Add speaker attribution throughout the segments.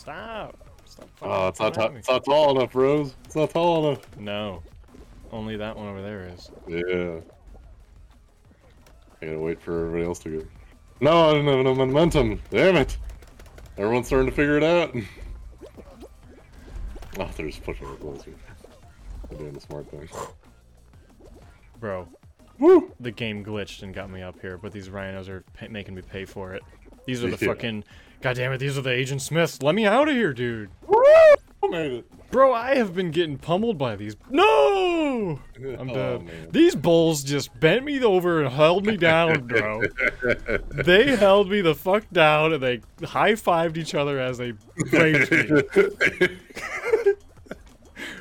Speaker 1: Stop. Stop.
Speaker 2: Oh, it's not, ta- it's not tall enough, Rose. It's not tall enough.
Speaker 1: No. Only that one over there is.
Speaker 2: Yeah. I gotta wait for everybody else to go. No, I didn't have no momentum. Damn it. Everyone's starting to figure it out. Oh, they're just pushing it closer. They're doing the smart thing.
Speaker 1: Bro,
Speaker 2: Woo!
Speaker 1: the game glitched and got me up here, but these rhinos are making me pay for it. These are the fucking. God damn it, these are the Agent Smiths. Let me out of here, dude.
Speaker 2: Woo! I made it.
Speaker 1: Bro, I have been getting pummeled by these. No! I'm
Speaker 2: Oh,
Speaker 1: dead. These bulls just bent me over and held me down, bro. they held me the fuck down and they high fived each other as they raped me.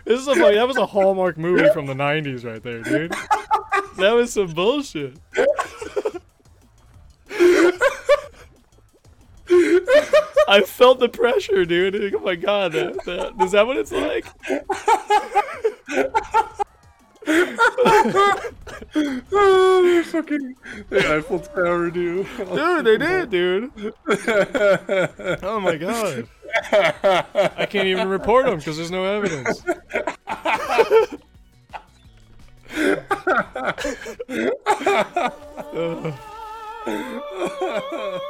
Speaker 1: This is a, like, that was a Hallmark movie from the 90s right there, dude. That was some bullshit. I felt the pressure, dude. Oh my god, that, that, is that what it's like?
Speaker 2: oh, they're fucking. The Eiffel Tower, dude.
Speaker 1: Dude, they did, dude. Oh my god. I can't even report them because there's no evidence. Ugh.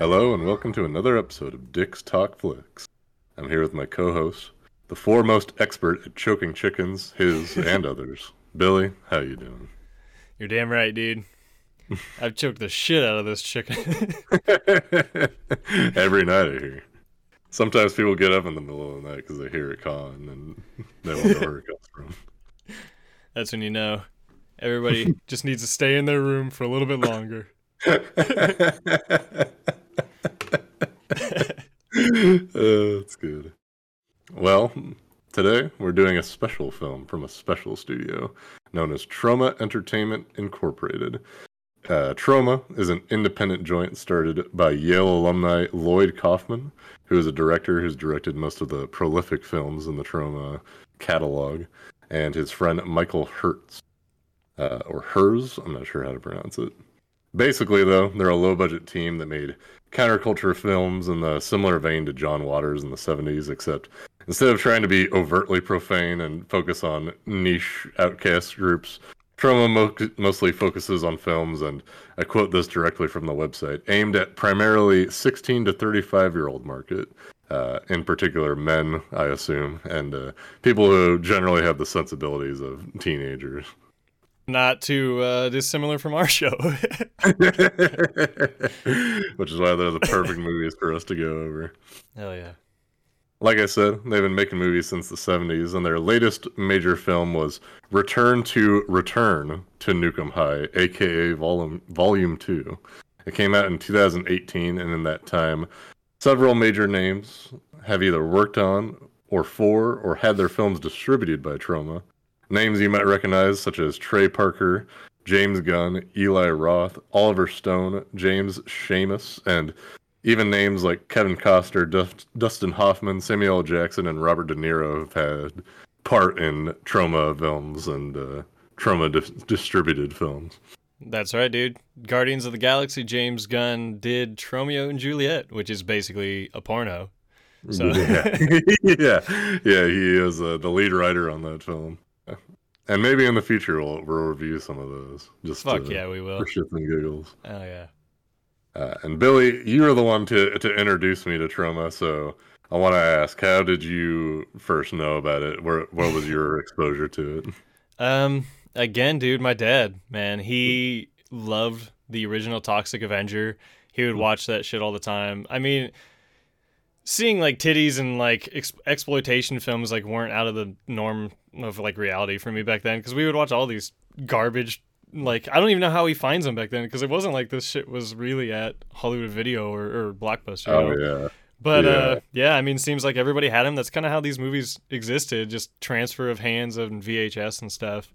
Speaker 2: Hello, and welcome to another episode of Dick's Talk Flicks. I'm here with my co host, the foremost expert at choking chickens, his and others. Billy, how you doing?
Speaker 1: You're damn right, dude. I've choked the shit out of this chicken.
Speaker 2: Every night I hear. Sometimes people get up in the middle of the night because they hear it cawing and then they don't know where it comes from.
Speaker 1: That's when you know everybody just needs to stay in their room for a little bit longer.
Speaker 2: That's good. Well, today we're doing a special film from a special studio known as Troma Entertainment Incorporated. Uh, Troma is an independent joint started by Yale alumni Lloyd Kaufman, who is a director who's directed most of the prolific films in the Troma catalog, and his friend Michael Herz, uh, or Hers, I'm not sure how to pronounce it. Basically, though, they're a low budget team that made counterculture films in the similar vein to John Waters in the 70s, except instead of trying to be overtly profane and focus on niche outcast groups, Troma mo- mostly focuses on films, and I quote this directly from the website, aimed at primarily 16 to 35 year old market. Uh, in particular, men, I assume, and uh, people who generally have the sensibilities of teenagers.
Speaker 1: Not too uh, dissimilar from our show.
Speaker 2: Which is why they're the perfect movies for us to go over.
Speaker 1: Hell yeah.
Speaker 2: Like I said, they've been making movies since the 70s, and their latest major film was Return to Return to Nuke 'Em High, aka Volume, Volume 2. It came out in 2018, and in that time, several major names have either worked on, or for, or had their films distributed by Troma. Names you might recognize, such as Trey Parker, James Gunn, Eli Roth, Oliver Stone, James Seamus, and even names like Kevin Costner, Dust, Dustin Hoffman, Samuel L. Jackson, and Robert De Niro have had part in Troma films and uh, Troma dis- distributed films.
Speaker 1: That's right, dude. Guardians of the Galaxy, James Gunn did Tromeo and Juliet, which is basically a porno. So-
Speaker 2: yeah, yeah, yeah, he is uh, the lead writer on that film. And maybe in the future we'll, we'll review some of those. Just
Speaker 1: Fuck
Speaker 2: to-
Speaker 1: yeah, we will.
Speaker 2: for shits and giggles.
Speaker 1: Oh yeah.
Speaker 2: Uh, and Billy, you were the one to to introduce me to Troma, so I want to ask, how did you first know about it? Where what was your exposure to it?
Speaker 1: Um, again, dude, my dad, man, he loved the original Toxic Avenger. He would watch that shit all the time. I mean, seeing like titties and like ex- exploitation films like weren't out of the norm of like reality for me back then because we would watch all these garbage. Like I don't even know how he finds them back then because it wasn't like this shit was really at Hollywood Video or, or Blockbuster. you
Speaker 2: Oh
Speaker 1: know?
Speaker 2: yeah,
Speaker 1: But
Speaker 2: Yeah.
Speaker 1: uh, yeah, I mean, seems like everybody had him. That's kind of how these movies existed, just transfer of hands and VHS and stuff.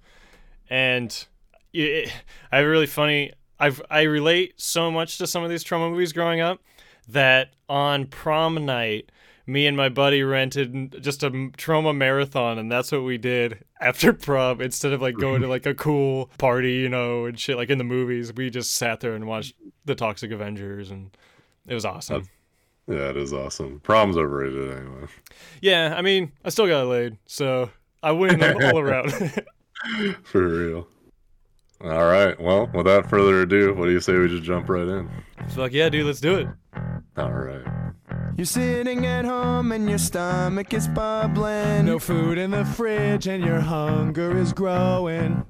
Speaker 1: And it, I have a really funny. I've I relate so much to some of these Troma movies growing up that on prom night, me and my buddy rented just a Troma marathon, and that's what we did after prom. Instead of like going to like a cool party, you know, and shit like in the movies, we just sat there and watched the Toxic Avengers, and it was awesome.
Speaker 2: Yeah, it is awesome. Prom's overrated anyway.
Speaker 1: Yeah, I mean, I still got laid, so I win all around.
Speaker 2: For real. All right. Well, without further ado, what do you say we just jump right in?
Speaker 1: Fuck yeah, dude, let's do it.
Speaker 2: All right.
Speaker 3: You're sitting at home and your stomach is bubbling.
Speaker 4: No food in the fridge and your hunger is growing.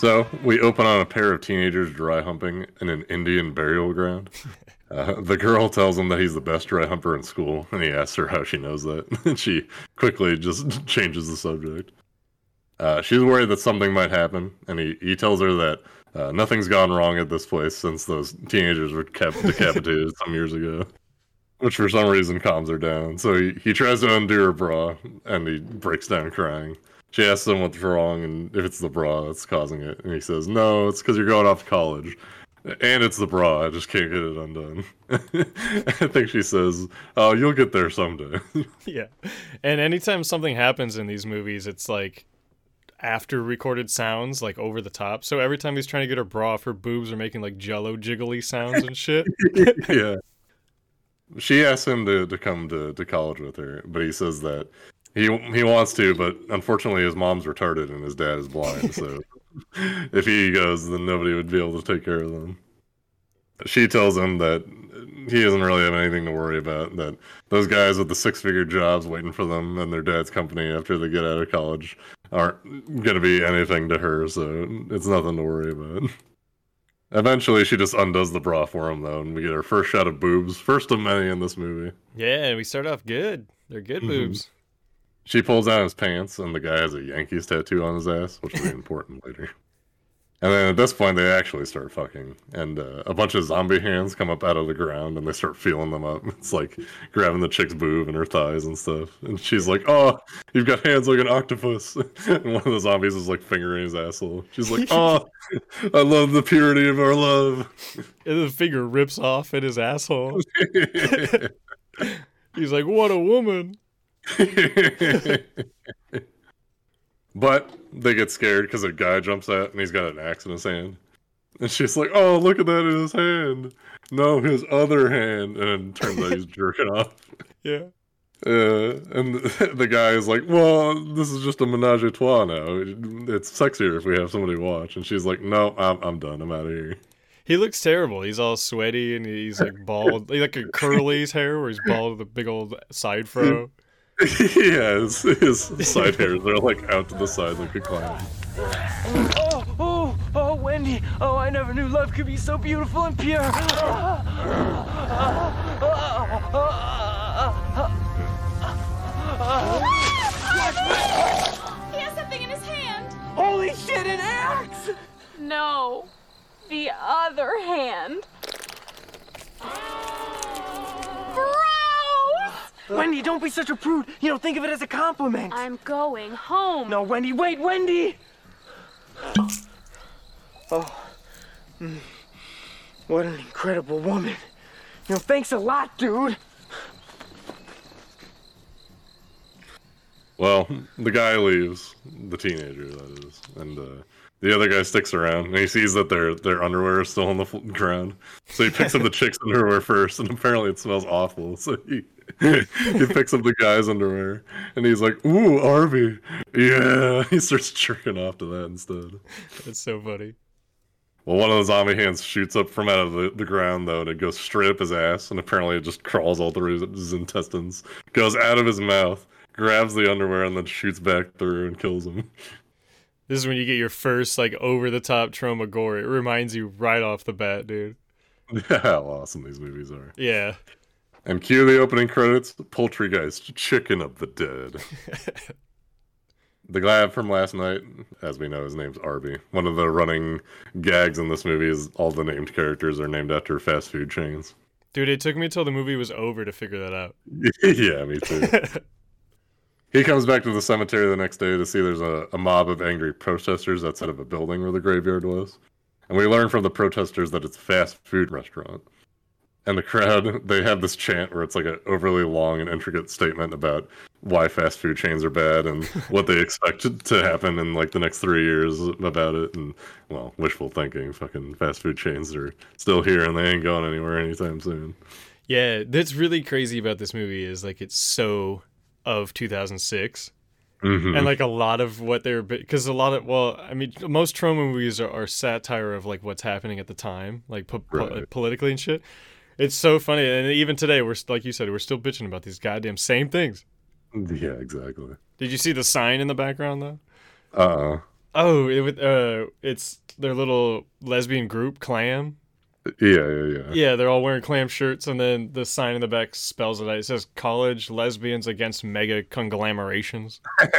Speaker 2: So we open on a pair of teenagers dry humping in an Indian burial ground. Uh, the girl tells him that he's the best dry humper in school, and he asks her how she knows that. and she quickly just changes the subject. Uh, she's worried that something might happen, and he, he tells her that uh, nothing's gone wrong at this place since those teenagers were cap- decapitated some years ago. Which for some reason calms her down. So he, he tries to undo her bra, and he breaks down crying. She asks him what's wrong and if it's the bra that's causing it. And he says, No, it's because you're going off to college. And it's the bra. I just can't get it undone. I think she says, Oh, you'll get there someday.
Speaker 1: Yeah. And anytime something happens in these movies, it's like after recorded sounds, like over the top. So every time he's trying to get her bra off, her boobs are making like jello jiggly sounds and shit.
Speaker 2: yeah. She asks him to, to come to, to college with her, but he says that he he wants to, but unfortunately his mom's retarded and his dad is blind, so if he goes, then nobody would be able to take care of them. She tells him that he doesn't really have anything to worry about. That those guys with the six figure jobs waiting for them and their dad's company after they get out of college aren't going to be anything to her, so it's nothing to worry about. Eventually, she just undoes the bra for him, though, and we get our first shot of boobs, first of many in this movie.
Speaker 1: Yeah, we start off good. They're good
Speaker 2: Mhm.
Speaker 1: boobs.
Speaker 2: She pulls down his pants, and the guy has a Yankees tattoo on his ass, which will be important later. And then at this point, they actually start fucking, and uh, a bunch of zombie hands come up out of the ground, and they start feeling them up. It's like grabbing the chick's boob and her thighs and stuff. And she's like, "Oh, you've got hands like an octopus." And one of the zombies is like fingering his asshole. She's like, "Oh, I love the purity of our love."
Speaker 1: And the finger rips off in his asshole. He's like, what a woman.
Speaker 2: but they get scared because a guy jumps out and he's got an axe in his hand. And she's like, "Oh, look at that in his hand." No, his other hand, and it turns out he's jerking off.
Speaker 1: Yeah.
Speaker 2: Uh, and the, the guy is like, "Well, this is just a menage a trois now. It's sexier if we have somebody watch." And she's like, "No, I'm I'm done. I'm out of here."
Speaker 1: He looks terrible. He's all sweaty and he's like bald. Like a curly's hair where he's bald with a big old side fro.
Speaker 2: Yeah, his, his side hairs are like out to the side like a clown.
Speaker 4: Oh, oh, oh,
Speaker 5: Wendy. Oh, I never knew love could be so beautiful and pure.
Speaker 6: He has something in his hand.
Speaker 5: Holy shit, an axe!
Speaker 6: No, the other hand. Gross!
Speaker 5: Wendy, don't be such a prude. You know, think of it as a compliment.
Speaker 6: I'm going home.
Speaker 5: No, Wendy, wait, Wendy! Oh, mm. what an incredible woman. You know, thanks a lot, dude.
Speaker 2: Well, the guy leaves, the teenager that is, and uh, the other guy sticks around, and he sees that their their underwear is still on the fl- ground. So he picks up the chick's underwear first, and apparently it smells awful. So he he picks up the guy's underwear, and he's like, "Ooh, Arby, yeah." He starts jerking off to that instead.
Speaker 1: That's so funny.
Speaker 2: Well, one of the zombie hands shoots up from out of the, the ground though, and it goes straight up his ass, and apparently it just crawls all through his, his intestines, goes out of his mouth, grabs the underwear, and then shoots back through and kills him.
Speaker 1: This is when you get your first like over the top Troma gore. It reminds you right off the bat, dude.
Speaker 2: Yeah, How awesome these movies are.
Speaker 1: Yeah.
Speaker 2: And cue the opening credits Poultrygeist Chicken of the Dead. the guy from last night, as we know, his name's Arby. One of the running gags in this movie is all the named characters are named after fast food chains.
Speaker 1: Dude, it took me till the movie was over to figure that out.
Speaker 2: yeah, me too. he comes back to the cemetery the next day to see there's a, a mob of angry protesters outside of a building where the graveyard was. And we learn from the protesters that it's a fast food restaurant. And the crowd, they have this chant where it's like an overly long and intricate statement about why fast food chains are bad and what they expect to happen in like the next three years about it. And well, wishful thinking. Fucking fast food chains are still here and they ain't going anywhere anytime soon.
Speaker 1: Yeah, that's really crazy about this movie is like it's so of 2006.
Speaker 2: Mhm.
Speaker 1: And like a lot of what they're because a lot of well, I mean, most Troma movies are, are satire of like what's happening at the time, like po- po- politically and shit. It's so funny, and even today, we're like you said, we're still bitching about these goddamn same things.
Speaker 2: Yeah, exactly.
Speaker 1: Did you see the sign in the background though?
Speaker 2: Uh
Speaker 1: Oh, it uh, it's their little lesbian group, Clam.
Speaker 2: yeah, yeah, yeah.
Speaker 1: Yeah, they're all wearing clam shirts, and then the sign in the back spells it out. It says "College Lesbians Against Mega Conglomerations."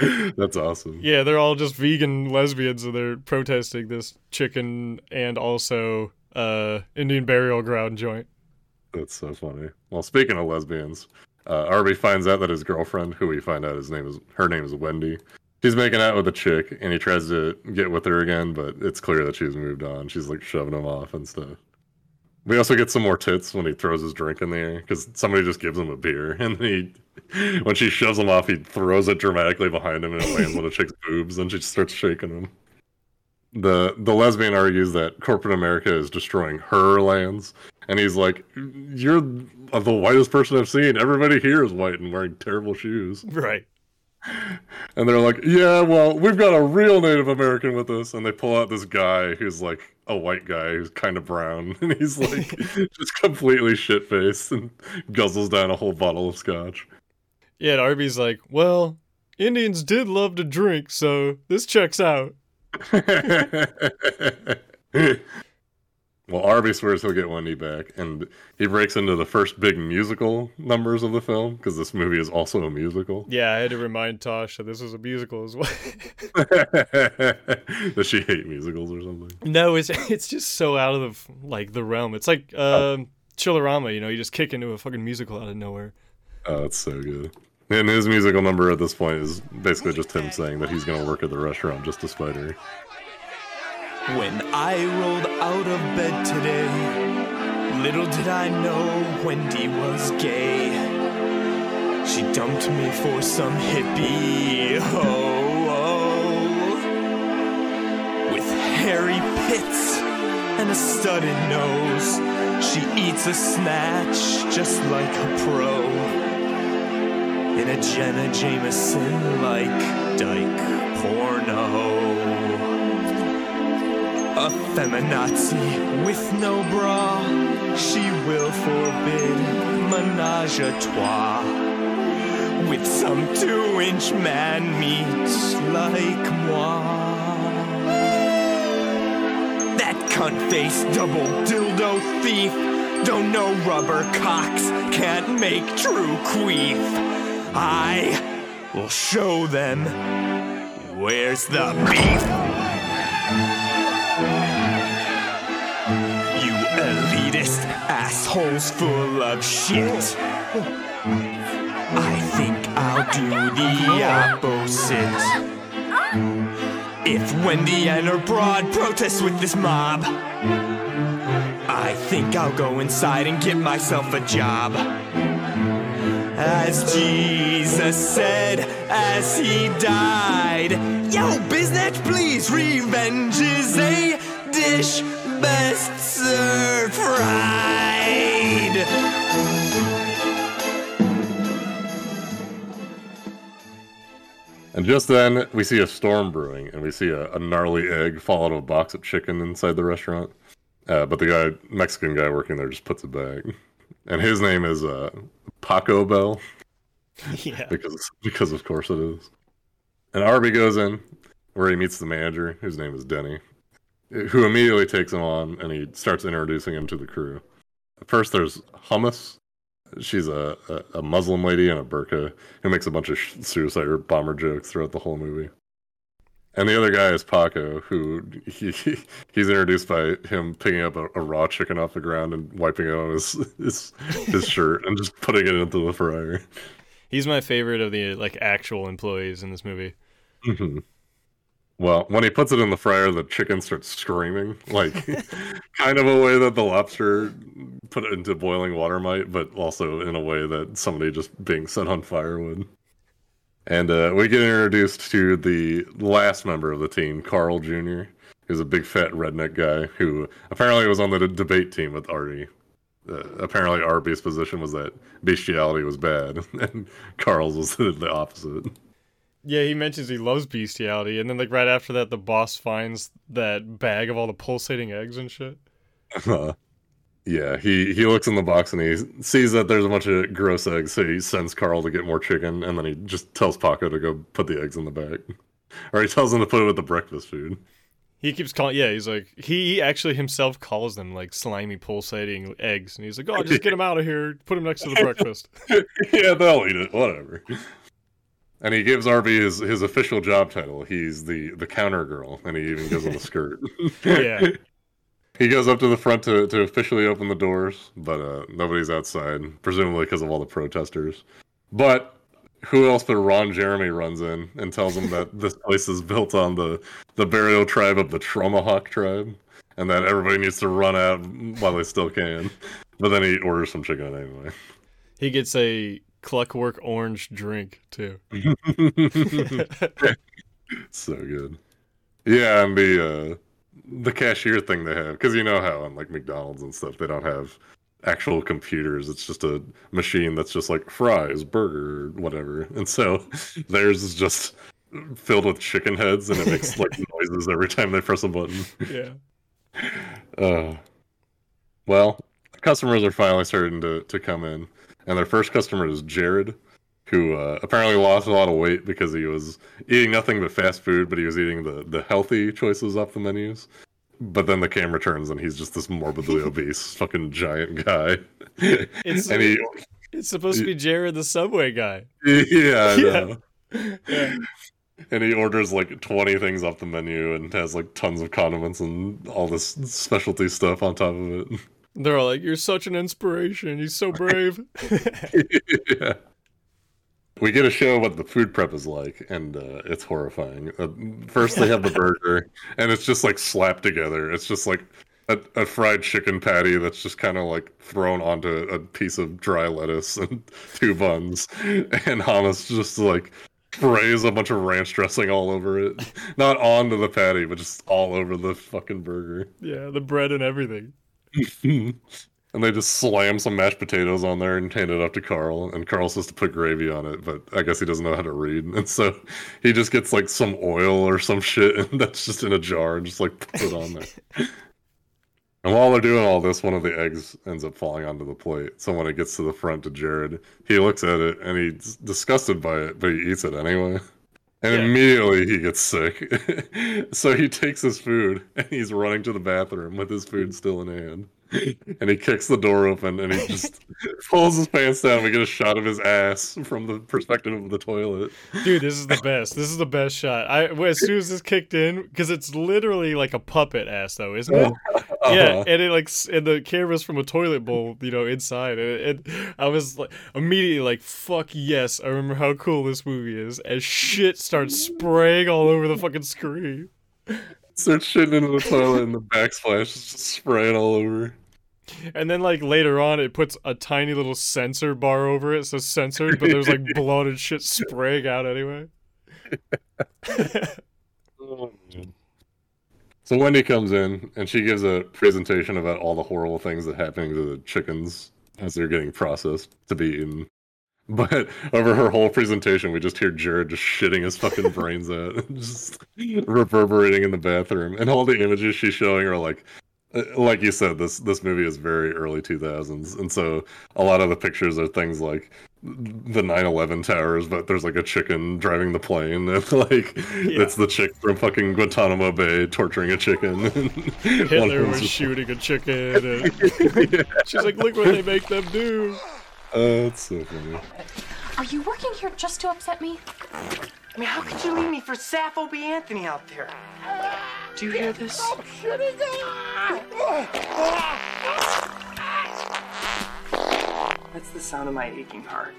Speaker 2: That's awesome.
Speaker 1: Yeah, they're all just vegan lesbians, and they're protesting this chicken and also uh, Indian burial ground joint.
Speaker 2: That's so funny. Well, speaking of lesbians, uh, Arby finds out that his girlfriend, who we find out his name is her name is Wendy, she's making out with a chick, and he tries to get with her again, but it's clear that she's moved on. She's like shoving him off and stuff. We also get some more tits when he throws his drink in the air because somebody just gives him a beer, and he, when she shoves him off, he throws it dramatically behind him and it lands on the chick's boobs, and she starts shaking him. The the lesbian argues that corporate America is destroying her lands, and he's like, "You're the whitest person I've seen. Everybody here is white and wearing terrible shoes."
Speaker 1: Right.
Speaker 2: And they're like, "Yeah, well, we've got a real Native American with us." And they pull out this guy who's like a white guy who's kind of brown, and he's like just completely shit faced and guzzles down a whole bottle of scotch.
Speaker 1: Yeah, and Arby's like, well, Indians did love to drink, so this checks out.
Speaker 2: well, Arby swears he'll get Wendy back, and he breaks into the first big musical numbers of the film because this movie is also a musical.
Speaker 1: Yeah, I had to remind Tosh that this was a musical as well.
Speaker 2: Does she hate musicals or something?
Speaker 1: no, it's it's just so out of like the realm. It's like um, Chillerama, you know, you just kick into a fucking musical out of nowhere.
Speaker 2: Oh, it's so good. And his musical number at this point is basically just him saying that he's going to work at the restaurant just to spite her.
Speaker 3: When I rolled out of bed today, little did I know Wendy was gay. She dumped me for some hippie ho with hairy pits and a studded nose. She eats a snatch just like a pro. In a Jenna Jameson like dyke porno. A feminazi with no bra, she will forbid menage a trois. With some two inch man meat like moi. That cunt faced double dildo thief. Don't know rubber cocks, can't make true queef. I will show them where's the beef. You elitist assholes full of shit. I think I'll do the opposite. If Wendy and her broad protest with this mob, I think I'll go inside and get myself a job. As Jesus said as he died, Yo, Biznatch, please, revenge is a dish best served fried.
Speaker 2: And just then, we see a storm brewing, and we see a, a gnarly egg fall out of a box of chicken inside the restaurant. Uh, but the guy, Mexican guy working there, just puts it back. And his name is uh, Paco Bell,
Speaker 1: Yeah.
Speaker 2: because because of course it is. And Arby goes in, where he meets the manager, whose name is Denny, who immediately takes him on, and he starts introducing him to the crew. First, there's Hummus. She's a, a, a Muslim lady in a burqa who makes a bunch of suicide bomber jokes throughout the whole movie. And the other guy is Paco, who he, he's introduced by him picking up a, a raw chicken off the ground and wiping it on his his, his shirt and just putting it into the fryer.
Speaker 1: He's my favorite of the like actual employees in this movie.
Speaker 2: hmm Well, when he puts it in the fryer, the chicken starts screaming, like kind of a way that the lobster put it into boiling water might, but also in a way that somebody just being set on fire would. And uh, we get introduced to the last member of the team, Carl Jr., who's a big fat redneck guy who apparently was on the d- debate team with Artie. Uh, apparently, Arby's position was that bestiality was bad, and Carl's was the opposite.
Speaker 1: Yeah, he mentions he loves bestiality, and then like right after that, the boss finds that bag of all the pulsating eggs and shit.
Speaker 2: Yeah, he he looks in the box and he sees that there's a bunch of gross eggs, so he sends Carl to get more chicken, and then he just tells Paco to go put the eggs in the bag, or he tells him to put it with the breakfast food.
Speaker 1: He keeps calling. Yeah, he's like he actually himself calls them like slimy pulsating eggs, and he's like, "Oh, just get him out of here. Put him next to the breakfast."
Speaker 2: yeah, they'll eat it, whatever. And he gives Arby his, his official job title. He's the the counter girl, and he even gives him a skirt.
Speaker 1: Yeah.
Speaker 2: He goes up to the front to, to officially open the doors, but uh, nobody's outside, presumably because of all the protesters. But who else but Ron Jeremy runs in and tells him that this place is built on the, the burial tribe of the Tromahawk tribe, and that everybody needs to run out while they still can. But then he orders some chicken anyway.
Speaker 1: He gets a Cluckwork orange drink too.
Speaker 2: so good. Yeah, and the uh, the cashier thing they have, because you know how on like McDonald's and stuff they don't have actual computers. It's just a machine that's just like fries, burger, whatever. And so theirs is just filled with chicken heads, and it makes like noises every time they press a button.
Speaker 1: Yeah.
Speaker 2: Uh, well, customers are finally starting to, to come in, and their first customer is Jared, who uh, apparently lost a lot of weight because he was eating nothing but fast food, but he was eating the, the healthy choices off the menus. But then the camera turns and he's just this morbidly obese fucking giant guy.
Speaker 1: It's-
Speaker 2: and he,
Speaker 1: It's supposed to be Jared the Subway guy.
Speaker 2: yeah, I
Speaker 1: Yeah.
Speaker 2: know.
Speaker 1: Yeah.
Speaker 2: And he orders like 20 things off the menu and has like tons of condiments and all this specialty stuff on top of it.
Speaker 1: They're all like, "You're such an inspiration. He's so brave."
Speaker 2: yeah. We get to show what the food prep is like, and uh, it's horrifying. Uh, first, they have the burger, and it's just like slapped together. It's just like a, a fried chicken patty that's just kind of like thrown onto a piece of dry lettuce and two buns, and hummus just like sprays a bunch of ranch dressing all over it. Not onto the patty, but just all over the fucking burger.
Speaker 1: yeah, the bread and everything.
Speaker 2: And they just slam some mashed potatoes on there and hand it up to Carl. And Carl says to put gravy on it, but I guess he doesn't know how to read. And so he just gets like some oil or some shit and that's just in a jar and just like put it on there. and while they're doing all this, one of the eggs ends up falling onto the plate. So when it gets to the front to Jared, he looks at it and he's disgusted by it, but he eats it anyway. And
Speaker 1: Yeah.
Speaker 2: immediately he gets sick. so he takes his food and he's running to the bathroom with his food mm. still in hand. And he kicks the door open and he just pulls his pants down. We get a shot of his ass from the perspective of the toilet.
Speaker 1: Dude, this is the best. This is the best shot. I as soon as this kicked in, because it's literally like a puppet ass, though, isn't it? Yeah,
Speaker 2: Uh-huh.
Speaker 1: and it like s- and the camera's from a toilet bowl, you know, inside, and, and I was like immediately like, "Fuck yes!" I remember how cool this movie is, as shit starts spraying all over the fucking screen.
Speaker 2: Starts shitting into the toilet and the backsplash is just spraying all over.
Speaker 1: And then like later on, it puts a tiny little censor bar over it, it says censored, but there's like blood and shit spraying out anyway.
Speaker 2: Oh, so Wendy comes in and she gives a presentation about all the horrible things that happening to the chickens as they're getting processed to be eaten. But over her whole presentation, we just hear Jared just shitting his fucking brains out, just reverberating in the bathroom, and all the images she's showing are like, Uh, like you said, this this movie is very early two thousands, and so a lot of the pictures are things like the 9-11 towers, but there's like a chicken driving the plane, and like it's the chick from fucking Guantanamo Bay torturing a chicken. One
Speaker 1: Hitler was
Speaker 2: them's-
Speaker 1: shooting a chicken. And she's like, "Look what they make them do."
Speaker 2: Uh, oh, that's so funny.
Speaker 7: Are you working here just to upset me?
Speaker 5: I mean, how could you leave me for Sappho B. Anthony out there? Do you hear this? That's the sound of my aching heart.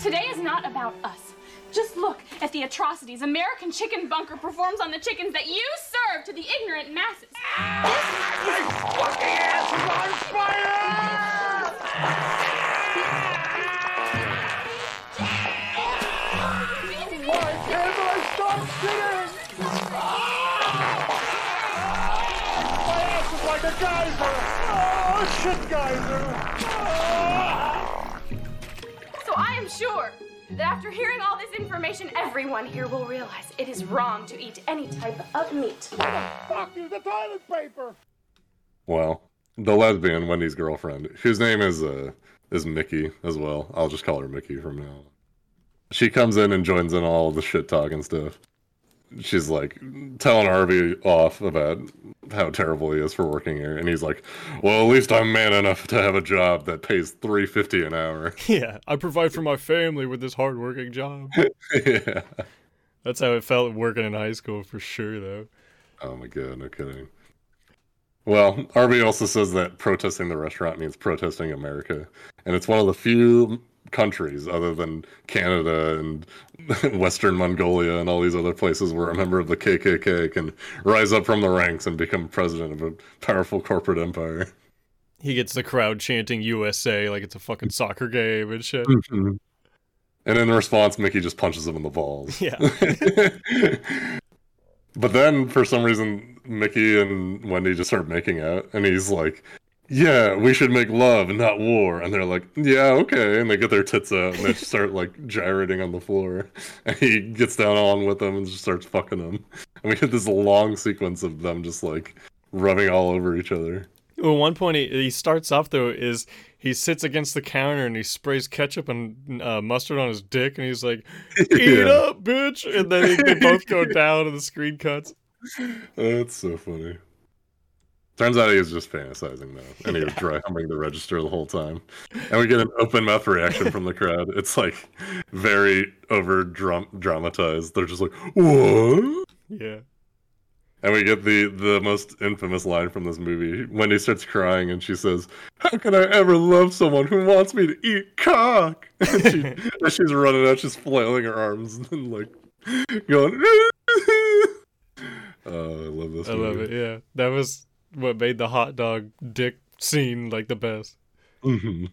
Speaker 7: Today is not about us. Just look at the atrocities American Chicken Bunker performs on the chickens that you serve to the ignorant masses. So I am sure that after hearing all this information, everyone here will realize it is wrong to eat any type of meat.
Speaker 2: Well, the lesbian Wendy's girlfriend, whose name is uh is Mickey as well. I'll just call her Mickey from now on. She comes in and joins in all the shit talk and stuff. She's like telling Harvey off about how terrible he is for working here, and he's like, "Well, at least I'm man enough to have a job that pays three fifty an hour."
Speaker 1: Yeah, I provide for my family with this hardworking job.
Speaker 2: yeah.
Speaker 1: That's how it felt working in high school for sure, though.
Speaker 2: Oh my god, no kidding. Well, Harvey also says that protesting the restaurant means protesting America, and it's one of the few countries other than Canada and Western Mongolia and all these other places where a member of the KKK can rise up from the ranks and become president of a powerful corporate empire.
Speaker 1: He gets the crowd chanting USA like it's a fucking soccer game and shit. Mm-hmm.
Speaker 2: And in response, Mickey just punches him in the balls.
Speaker 1: Yeah.
Speaker 2: but then, for some reason, Mickey and Wendy just start making out, and he's like, "Yeah, we should make love and not war." And they're like, "Yeah, okay." And they get their tits out, and they start like gyrating on the floor. And he gets down on with them and just starts fucking them. And we get this long sequence of them just like rubbing all over each other.
Speaker 1: Well, one point he, he starts off though is he sits against the counter and he sprays ketchup and uh, mustard on his dick and he's like, "Eat
Speaker 2: Yeah.
Speaker 1: up, bitch!" And then they both go down and the screen cuts.
Speaker 2: That's so funny. Turns out he was just fantasizing though, and he was dry humming the register the whole time. And we get an open mouth reaction from the crowd. It's like very over dramatized. They're just like, "What?"
Speaker 1: Yeah.
Speaker 2: And we get the the most infamous line from this movie. Wendy starts crying and she says, "How can I ever love someone who wants me to eat cock?" And she, as she's running out, she's flailing her arms and like going. Oh, I love this.
Speaker 1: I love it. Yeah, that was what made the hot dog dick scene like the best.
Speaker 2: hmm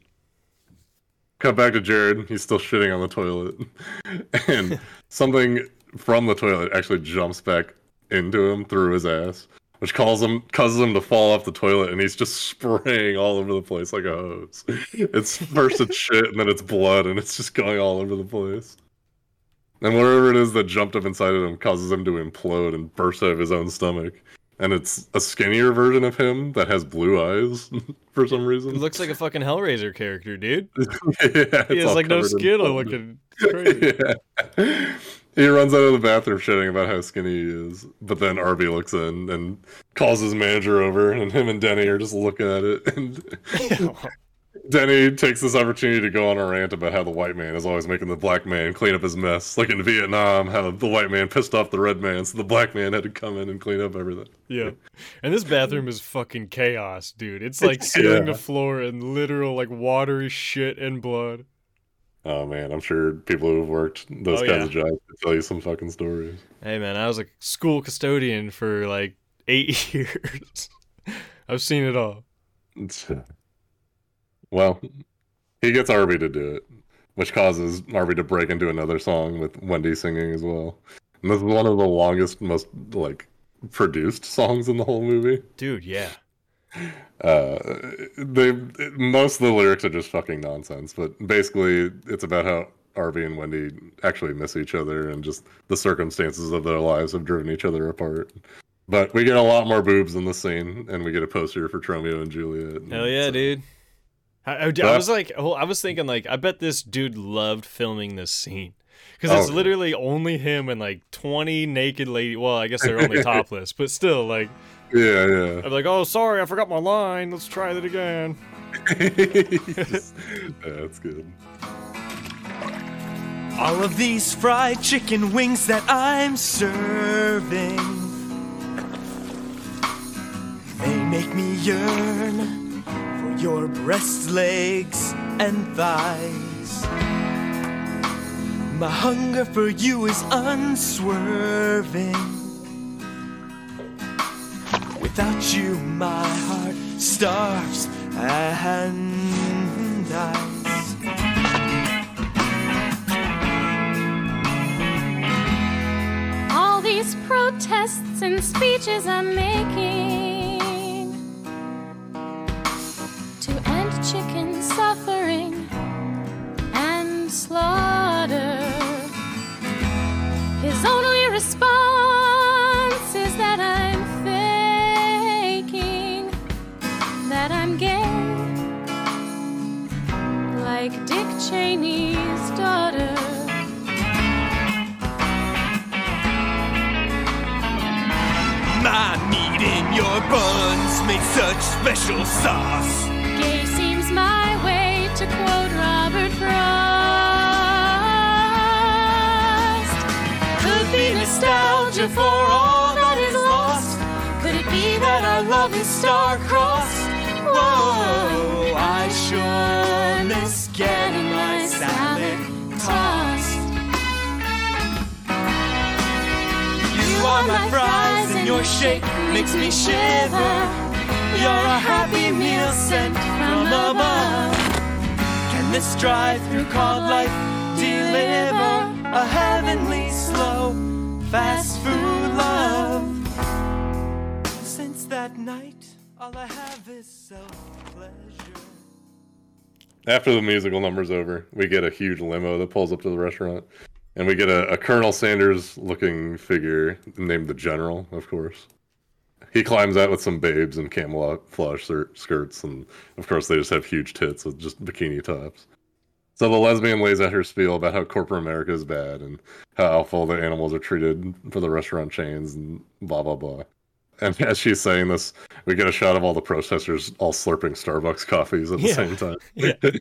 Speaker 2: Cut back to Jared. He's still shitting on the toilet, and something from the toilet actually jumps back into him through his ass, which calls him causes him to fall off the toilet, and he's just spraying all over the place like a hose. It's first it's shit, and then it's blood, and it's just going all over the place. And whatever it is that jumped up inside of him causes him to implode and burst out of his own stomach. And it's a skinnier version of him that has blue eyes for some reason.
Speaker 1: He looks like a fucking Hellraiser character, dude.
Speaker 2: yeah,
Speaker 1: He has like no skin on looking crazy.
Speaker 2: yeah. He runs out of the bathroom shitting about how skinny he is, but then Arby looks in and calls his manager over, and him and Denny are just looking at it. And Denny takes this opportunity to go on a rant about how the white man is always making the black man clean up his mess, like in Vietnam, how the white man pissed off the red man, so the black man had to come in and clean up everything.
Speaker 1: Yeah. And this bathroom is fucking chaos, dude. It's like ceiling
Speaker 2: Yeah.
Speaker 1: to floor and literal like watery shit and blood.
Speaker 2: Oh man, I'm sure people who've worked those
Speaker 1: Oh,
Speaker 2: kinds
Speaker 1: yeah.
Speaker 2: of jobs could tell you some fucking stories.
Speaker 1: Hey man, I was a school custodian for like eight years. I've seen it all.
Speaker 2: It's, uh, well, he gets Arby to do it, which causes Arby to break into another song with Wendy singing as well. And this is one of the longest, most like produced songs in the whole movie.
Speaker 1: Dude, yeah.
Speaker 2: Uh, they most of the lyrics are just fucking nonsense, but basically it's about how Arby and Wendy actually miss each other and just the circumstances of their lives have driven each other apart. But we get a lot more boobs in the scene, and we get a poster for Tromeo and Juliet.
Speaker 1: Hell yeah,
Speaker 2: So-
Speaker 1: dude. I, I, I was like, oh, I was thinking like, I bet this dude loved filming this scene because
Speaker 2: Oh,
Speaker 1: it's
Speaker 2: yeah.
Speaker 1: literally only him and like twenty naked lady. Well, I guess they're only topless, but still, like,
Speaker 2: Yeah, yeah.
Speaker 1: I'm like, oh, sorry, I forgot my line. Let's try that again.
Speaker 2: Just- yeah, that's good.
Speaker 3: All of these fried chicken wings that I'm serving, they make me yearn for your breast, legs, and thighs. My hunger for you is unswerving. Without you, my heart starves and dies.
Speaker 7: All these protests and speeches I'm making chicken suffering and slaughter. His only response is that I'm faking, that I'm gay, like Dick Cheney's daughter.
Speaker 3: My meat in your buns made such special sauce.
Speaker 7: Could be nostalgia for all that is lost. Could it be that our love is star-crossed? Whoa,
Speaker 3: I sure miss getting my salad tossed. You are my fries and your shake makes me shiver. You're a happy meal sent from above. This drive-through called life deliver a heavenly slow fast food love? Since that night, all I have is self-pleasure.
Speaker 2: After the musical number's over, we get a huge limo that pulls up to the restaurant, and we get a, a Colonel Sanders looking figure named the General, of course. He climbs out with some babes in camouflage skir- skirts, and of course, they just have huge tits with just bikini tops. So the lesbian lays out her spiel about how corporate America is bad and how awful the animals are treated for the restaurant chains and blah blah blah. And as she's saying this, we get a shot of all the protesters all slurping Starbucks coffees at the
Speaker 1: Yeah.
Speaker 2: same time.
Speaker 1: Yeah.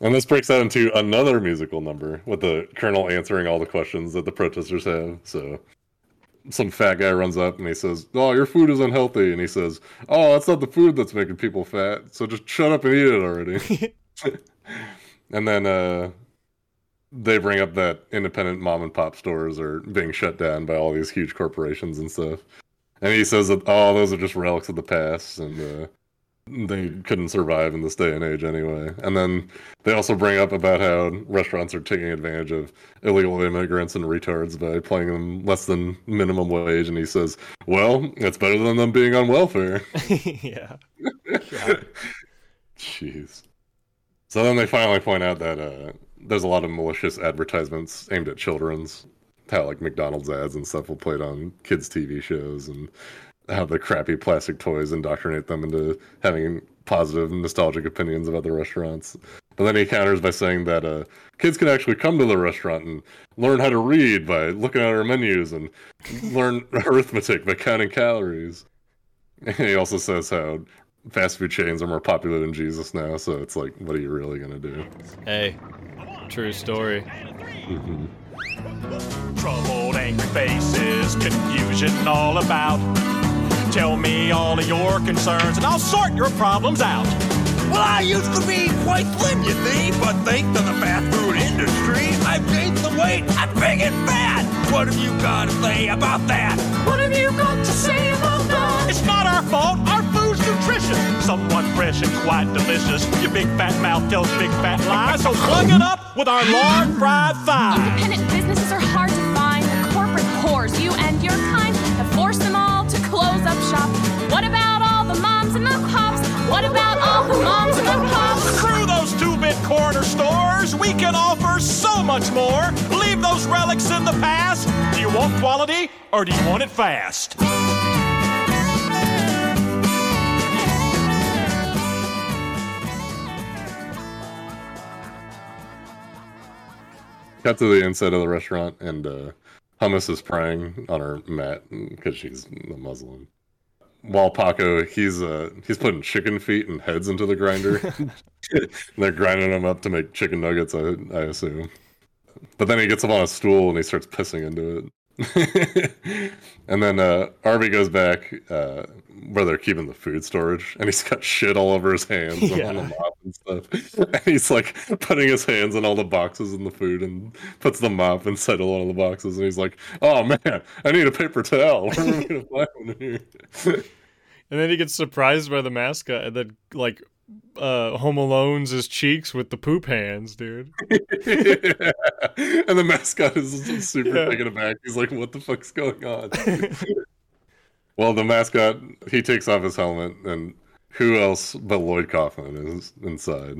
Speaker 2: And this breaks out into another musical number with the colonel answering all the questions that the protesters have. So some fat guy runs up and he says, Oh, your food is unhealthy. And he says, Oh, that's not the food that's making people fat. So just shut up and eat it already. and then uh, they bring up that independent mom and pop stores are being shut down by all these huge corporations and stuff. And he says that, Oh, those are just relics of the past. And uh, they couldn't survive in this day and age anyway. And then they also bring up about how restaurants are taking advantage of illegal immigrants and retards by paying them less than minimum wage. And he says, "Well, it's better than them being on welfare."
Speaker 1: yeah.
Speaker 2: Jeez. So then they finally point out that uh, there's a lot of malicious advertisements aimed at children's how like McDonald's ads and stuff will play it on kids' TV shows and how the crappy plastic toys indoctrinate them into having positive nostalgic opinions about the restaurants. But then he counters by saying that uh, kids can actually come to the restaurant and learn how to read by looking at our menus and learn arithmetic by counting calories. And he also says how fast food chains are more popular than Jesus now, so it's like, what are you really gonna do?
Speaker 1: Hey, true story.
Speaker 3: Troubled, angry faces, confusion all about. Tell me all of your concerns and I'll sort your problems out.
Speaker 4: Well, I used to be quite slim, you see, but thanks to the fast food industry, I've gained some weight. I'm big and fat. What have you got to say about that?
Speaker 7: What have you got to say about that?
Speaker 3: It's not our fault, our food's nutritious. Somewhat fresh and quite delicious. Your big fat mouth tells big fat lies, so plug it up with our lard fried thighs.
Speaker 8: Independent businesses are all the moms and the pops?
Speaker 3: Through those two-bit corner stores, we can offer so much more. Leave those relics in the past. Do you want quality or do you want it fast?
Speaker 2: Cut to the inside of the restaurant, and uh, Hummus is praying on her mat because she's a Muslim. While Paco, he's uh, he's putting chicken feet and heads into the grinder. They're grinding them up to make chicken nuggets, I, I assume. But then he gets up on a stool and he starts pissing into it. and then uh, Arby goes back uh, where they're keeping the food storage, and he's got shit all over his hands and on the mop and stuff. And he's like putting his hands in all the boxes in the food and puts the mop inside of one of the boxes. And he's like, "Oh man, I need a paper towel. Where am I gonna find one here?"
Speaker 1: And then he gets surprised by the mascot and then like uh Home Alone's his cheeks with the poop hands, dude.
Speaker 2: and the mascot is super
Speaker 1: Yeah.
Speaker 2: taken aback. He's like, "What the fuck's going on?" Well, the mascot he takes off his helmet, and who else but Lloyd Kaufman is inside?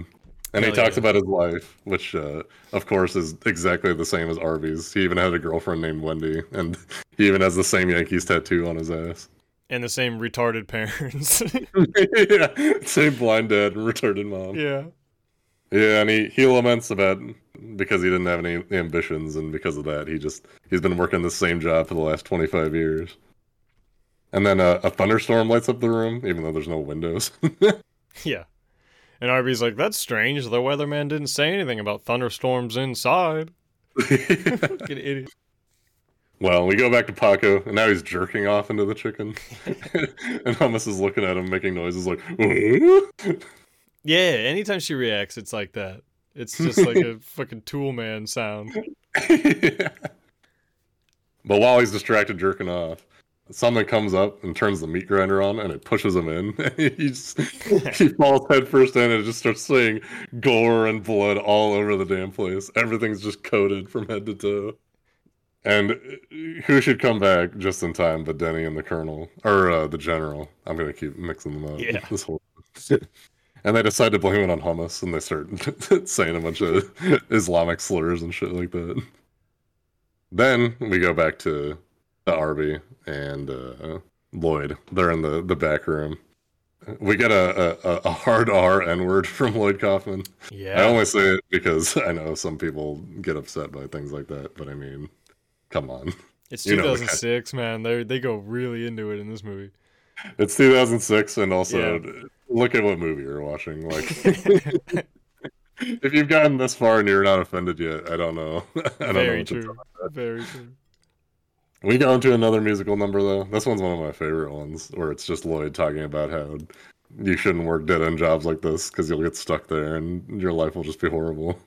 Speaker 2: And he talks
Speaker 1: yeah.
Speaker 2: about his life, which, uh, of course, is exactly the same as Arby's. He even had a girlfriend named Wendy, and he even has the same Yankees tattoo on his ass.
Speaker 1: And the same retarded parents.
Speaker 2: yeah, same blind dad and retarded mom.
Speaker 1: yeah.
Speaker 2: Yeah, and he, he laments about because he didn't have any ambitions, and because of that, he just he's been working the same job for the last twenty five years. And then uh, a thunderstorm lights up the room, even though there's no windows.
Speaker 1: Yeah. And Arby's like, that's strange. The weatherman didn't say anything about thunderstorms inside. Fucking idiot.
Speaker 2: well, we go back to Paco, and now he's jerking off into the chicken, and Hummus is looking at him, making noises like.
Speaker 1: Yeah, anytime she reacts, it's like that. It's just like a fucking tool man sound.
Speaker 2: But while he's distracted jerking off, something comes up and turns the meat grinder on, and it pushes him in. he just, he falls headfirst in, and it just starts saying gore and blood all over the damn place. Everything's just coated from head to toe. And who should come back just in time but Denny and the Colonel or uh, the General? I'm gonna keep mixing them up.
Speaker 1: Yeah.
Speaker 2: This whole. And they decide to blame it on hummus, and they start saying a bunch of Islamic slurs and shit like that. Then we go back to the Arby and uh, Lloyd. They're in the, the back room. We get a, a, a hard R N word from Lloyd Kaufman.
Speaker 1: Yeah.
Speaker 2: I only say it because I know some people get upset by things like that, but I mean, come on.
Speaker 1: It's
Speaker 2: you know
Speaker 1: 2006, man. They they go really into it in this movie.
Speaker 2: It's 2006, and also
Speaker 1: Yeah.
Speaker 2: look at what movie you're watching. Like, if you've gotten this far and you're not offended yet, I don't know. I don't know
Speaker 1: Very
Speaker 2: to
Speaker 1: true. Very true.
Speaker 2: We go into another musical number though. This one's one of my favorite ones, where it's just Lloyd talking about how you shouldn't work dead end jobs like this because you'll get stuck there and your life will just be horrible.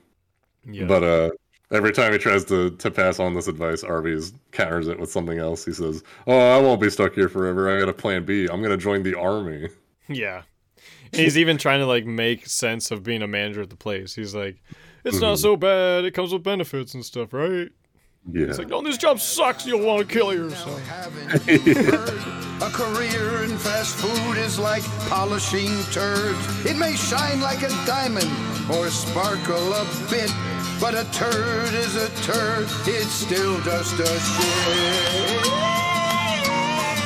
Speaker 1: Yeah.
Speaker 2: But uh, every time he tries to to pass on this advice, Arby's counters it with something else. He says, "Oh, I won't be stuck here forever. I got a plan B. I'm gonna join the army."
Speaker 1: Yeah. And he's even trying to like make sense of being a manager at the place. He's like, it's not so bad. It comes with benefits and stuff, right?
Speaker 2: Yeah.
Speaker 1: It's like, no, this job sucks. You'll want to kill yourself.
Speaker 9: A career in fast food is like polishing turds. It may shine like a diamond or sparkle a bit, But a turd is a turd, it's still just a shit.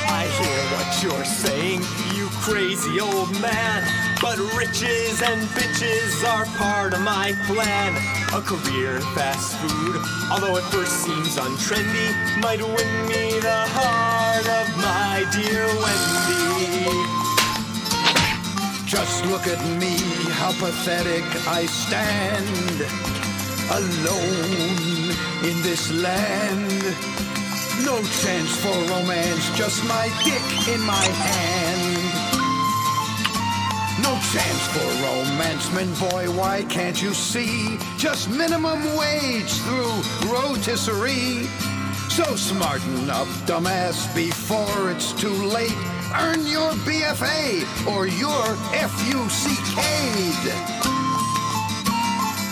Speaker 3: I hear what you're saying, you crazy old man. But riches and bitches are part of my plan. A career in fast food, although at first seems untrendy, might win me the heart of my dear Wendy.
Speaker 9: Just look at me, how pathetic I stand. Alone in this land. No chance for romance, just my dick in my hand. No chance for romance, man, boy, why can't you see? Just minimum wage through rotisserie. So smarten up, dumbass, before it's too late. Earn your BFA or your FUCK'd.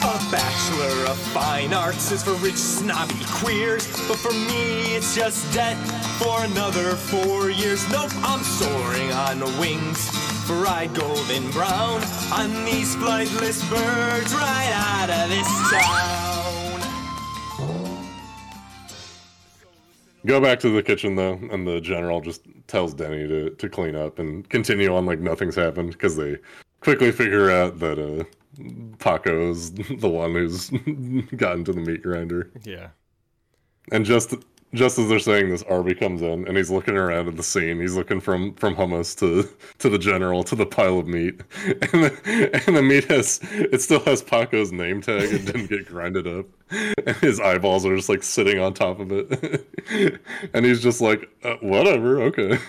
Speaker 3: A bachelor of fine arts is for rich snobby queers, but for me it's just debt for another four years. Nope, I'm soaring on the wings, fried golden brown on these flightless birds right out of this town.
Speaker 2: Go back to the kitchen though, and the general just tells Denny to, to clean up and continue on like nothing's happened because they quickly figure out that uh, Paco's the one who's gotten to the meat grinder.
Speaker 1: Yeah.
Speaker 2: And just just as they're saying this, Arby comes in and he's looking around at the scene. He's looking from from hummus to to the general to the pile of meat, and the, and the meat has it still has Paco's name tag. It didn't get grinded up, and his eyeballs are just like sitting on top of it, and he's just like, uh, whatever, okay.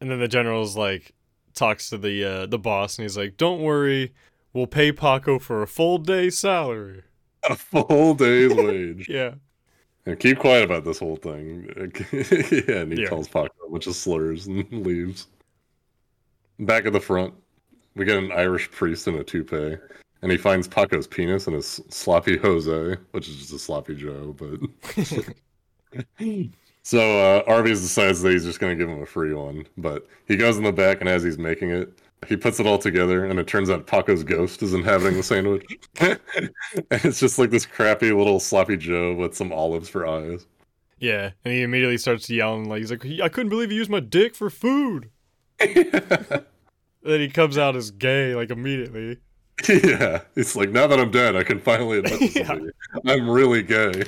Speaker 1: And then the general's like talks to the uh, the boss and he's like, "Don't worry, we'll pay Paco for a full day salary."
Speaker 2: A full day's wage.
Speaker 1: Yeah.
Speaker 2: And keep quiet about this whole thing. yeah, and he
Speaker 1: Yeah.
Speaker 2: calls Paco a bunch of slurs and leaves. Back at the front, we get an Irish priest in a toupee, and he finds Paco's penis in his sloppy Jose, which is just a sloppy Joe, but. so uh, Arby's decides that he's just going to give him a free one, but he goes in the back, and as he's making it, he puts it all together, and it turns out Paco's ghost is inhabiting the sandwich. and it's just like this crappy little sloppy Joe with some olives for eyes.
Speaker 1: Yeah, and he immediately starts yelling like he's like, "I couldn't believe he used my dick for food." then he comes out as gay like immediately.
Speaker 2: yeah, it's like now that I'm dead, I can finally admit
Speaker 1: Yeah.
Speaker 2: I'm really gay.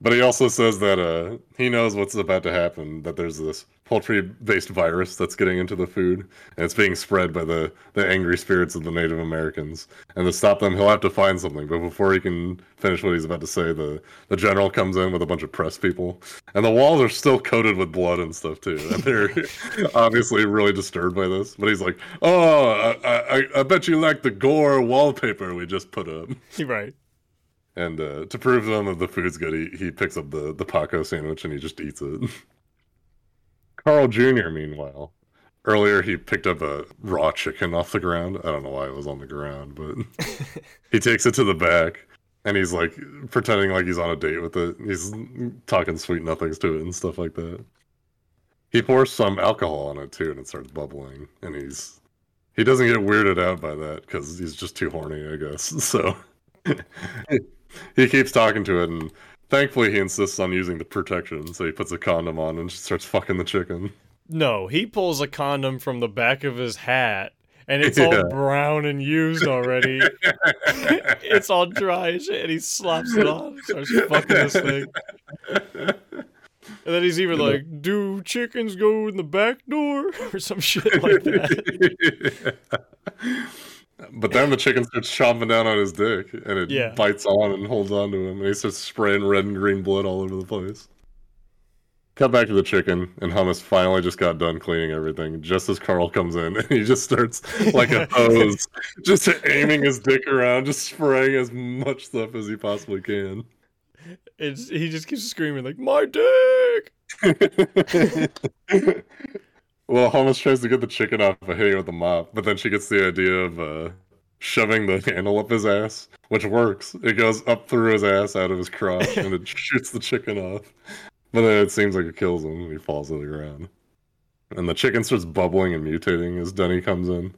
Speaker 2: But he also says that uh, he knows what's about to happen. That there's this poultry-based virus that's getting into the food, and it's being spread by the the angry spirits of the Native Americans. And to stop them, he'll have to find something. But before he can finish what he's about to say, the the general comes in with a bunch of press people, and the walls are still coated with blood and stuff too. And they're obviously really disturbed by this. But he's like, "Oh, I, I, I bet you like the gore wallpaper we just put up."
Speaker 1: right.
Speaker 2: And uh, to prove to them that the food's good, he, he picks up the, the Paco sandwich and he just eats it. Carl Jr., meanwhile, earlier he picked up a raw chicken off the ground. I don't know why it was on the ground, but he takes it to the back and he's like pretending like he's on a date with it. He's talking sweet nothings to it and stuff like that. He pours some alcohol on it too and it starts bubbling. And he's he doesn't get weirded out by that because he's just too horny, I guess. So he keeps talking to it, and thankfully he insists on using the protection. So he puts a condom on and just starts fucking the chicken.
Speaker 1: No, he pulls a condom from the back of his hat, and it's all brown and used already. it's all dry as shit, and he slaps it on, and starts fucking this thing. And then he's even like, "Do chickens go in the back door?" or some shit like that.
Speaker 2: But then the chicken starts chomping down on his dick, and it
Speaker 1: Yeah.
Speaker 2: bites on and holds on to him, and he starts spraying red and green blood all over the place. Cut back to the chicken, and Hummus finally just got done cleaning everything. Just as Carl comes in, and he just starts like a hose, just aiming his dick around, just spraying as much stuff as he possibly can.
Speaker 1: It's, he just keeps screaming like, "My dick!"
Speaker 2: well, Holmes tries to get the chicken off by hitting it with a mop, but then she gets the idea of uh, shoving the handle up his ass, which works. It goes up through his ass, out of his crotch, and it shoots the chicken off. But then it seems like it kills him, and he falls to the ground. And the chicken starts bubbling and mutating as Denny comes in.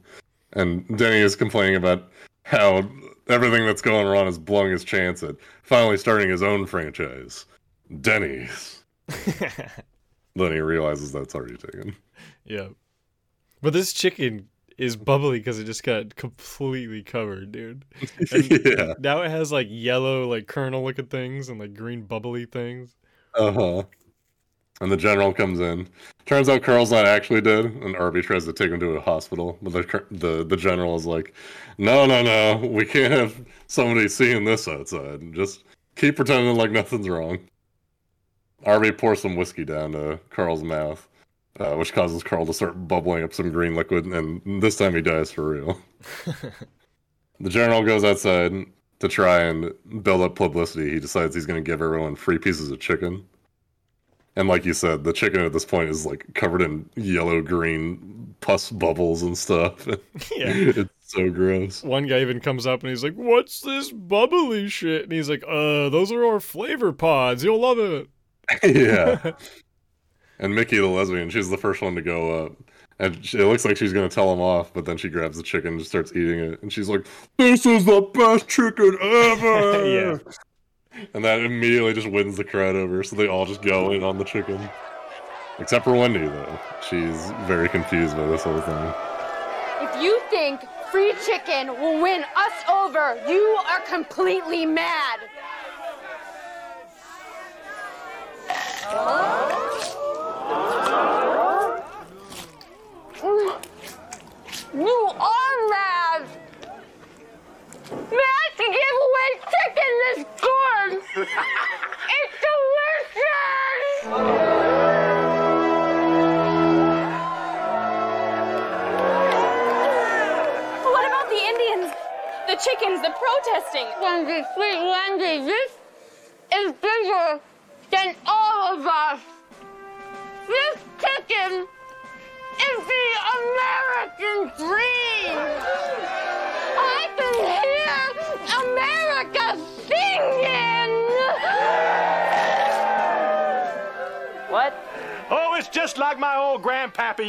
Speaker 2: And Denny is complaining about how everything that's going wrong is blowing his chance at finally starting his own franchise, Denny's. then he realizes that's already taken.
Speaker 1: Yeah. But this chicken is bubbly because it just got completely covered, dude. And
Speaker 2: yeah.
Speaker 1: Now it has like yellow, like kernel looking things and like green bubbly things.
Speaker 2: Uh huh. And the general comes in. Turns out Carl's not actually dead, and Arby tries to take him to a hospital. But the the the general is like, "No, no, no, we can't have somebody seeing this outside. Just keep pretending like nothing's wrong." Arby pours some whiskey down to Carl's mouth, uh, which causes Carl to start bubbling up some green liquid, and this time he dies for real. the general goes outside to try and build up publicity. He decides he's going to give everyone free pieces of chicken. And like you said, the chicken at this point is like covered in yellow green pus bubbles and stuff.
Speaker 1: Yeah.
Speaker 2: it's so gross.
Speaker 1: One guy even comes up and he's like, "What's this bubbly shit?" And he's like, "Uh, those are our flavor pods. You'll love it."
Speaker 2: yeah. And Mickey, the lesbian, she's the first one to go up. And she, it looks like she's going to tell him off, but then she grabs the chicken and just starts eating it. And she's like, This is the best chicken ever!
Speaker 1: Yeah.
Speaker 2: And that immediately just wins the crowd over. So they all just go in on the chicken. Except for Wendy, though. She's very confused by this whole thing.
Speaker 10: If you think free chicken will win us over, you are completely mad. You
Speaker 11: Oh.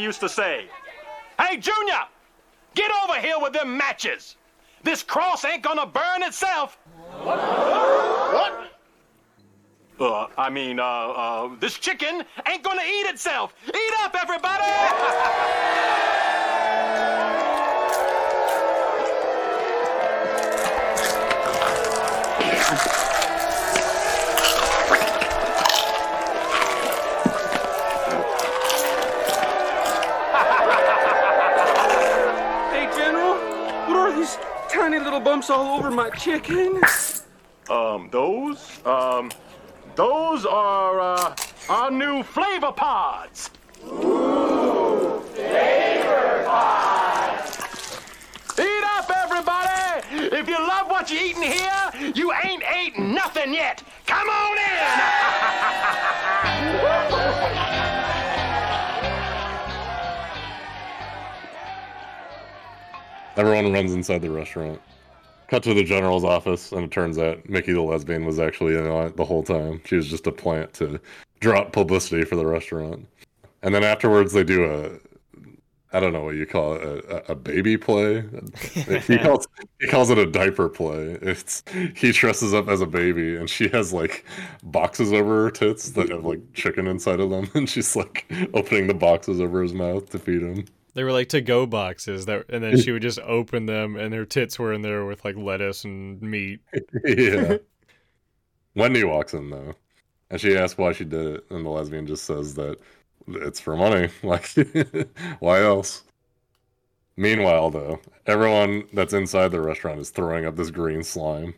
Speaker 11: Used to say. Hey, Junior, get over here with them matches. This cross ain't gonna burn itself. What? What? Uh, I mean, uh, uh, this chicken ain't gonna eat itself. Eat up, everybody!
Speaker 5: tiny bumps all over my chicken?
Speaker 11: Um, those, um, those are, uh, our new flavor pods. Ooh, flavor pods. Eat up, everybody! If you love what you're eating here, you ain't ate nothing yet. Come on in!
Speaker 2: Everyone runs inside the restaurant. Cut to the general's office, and it turns out Mickey the lesbian was actually in on it the whole time. She was just a plant to drop publicity for the restaurant. And then afterwards, they do a I don't know what you call it, a, a baby play. he calls he calls it a diaper play. It's he dresses up as a baby, and she has like boxes over her tits that have like chicken inside of them, and she's like opening the boxes over his mouth to feed him.
Speaker 1: They were like to go boxes that, and then she would just open them, and her tits were in there with like lettuce and meat.
Speaker 2: yeah. Wendy walks in though, and she asks why she did it, and the lesbian just says that it's for money. Like, why else? Meanwhile, though, everyone that's inside the restaurant is throwing up this green slime,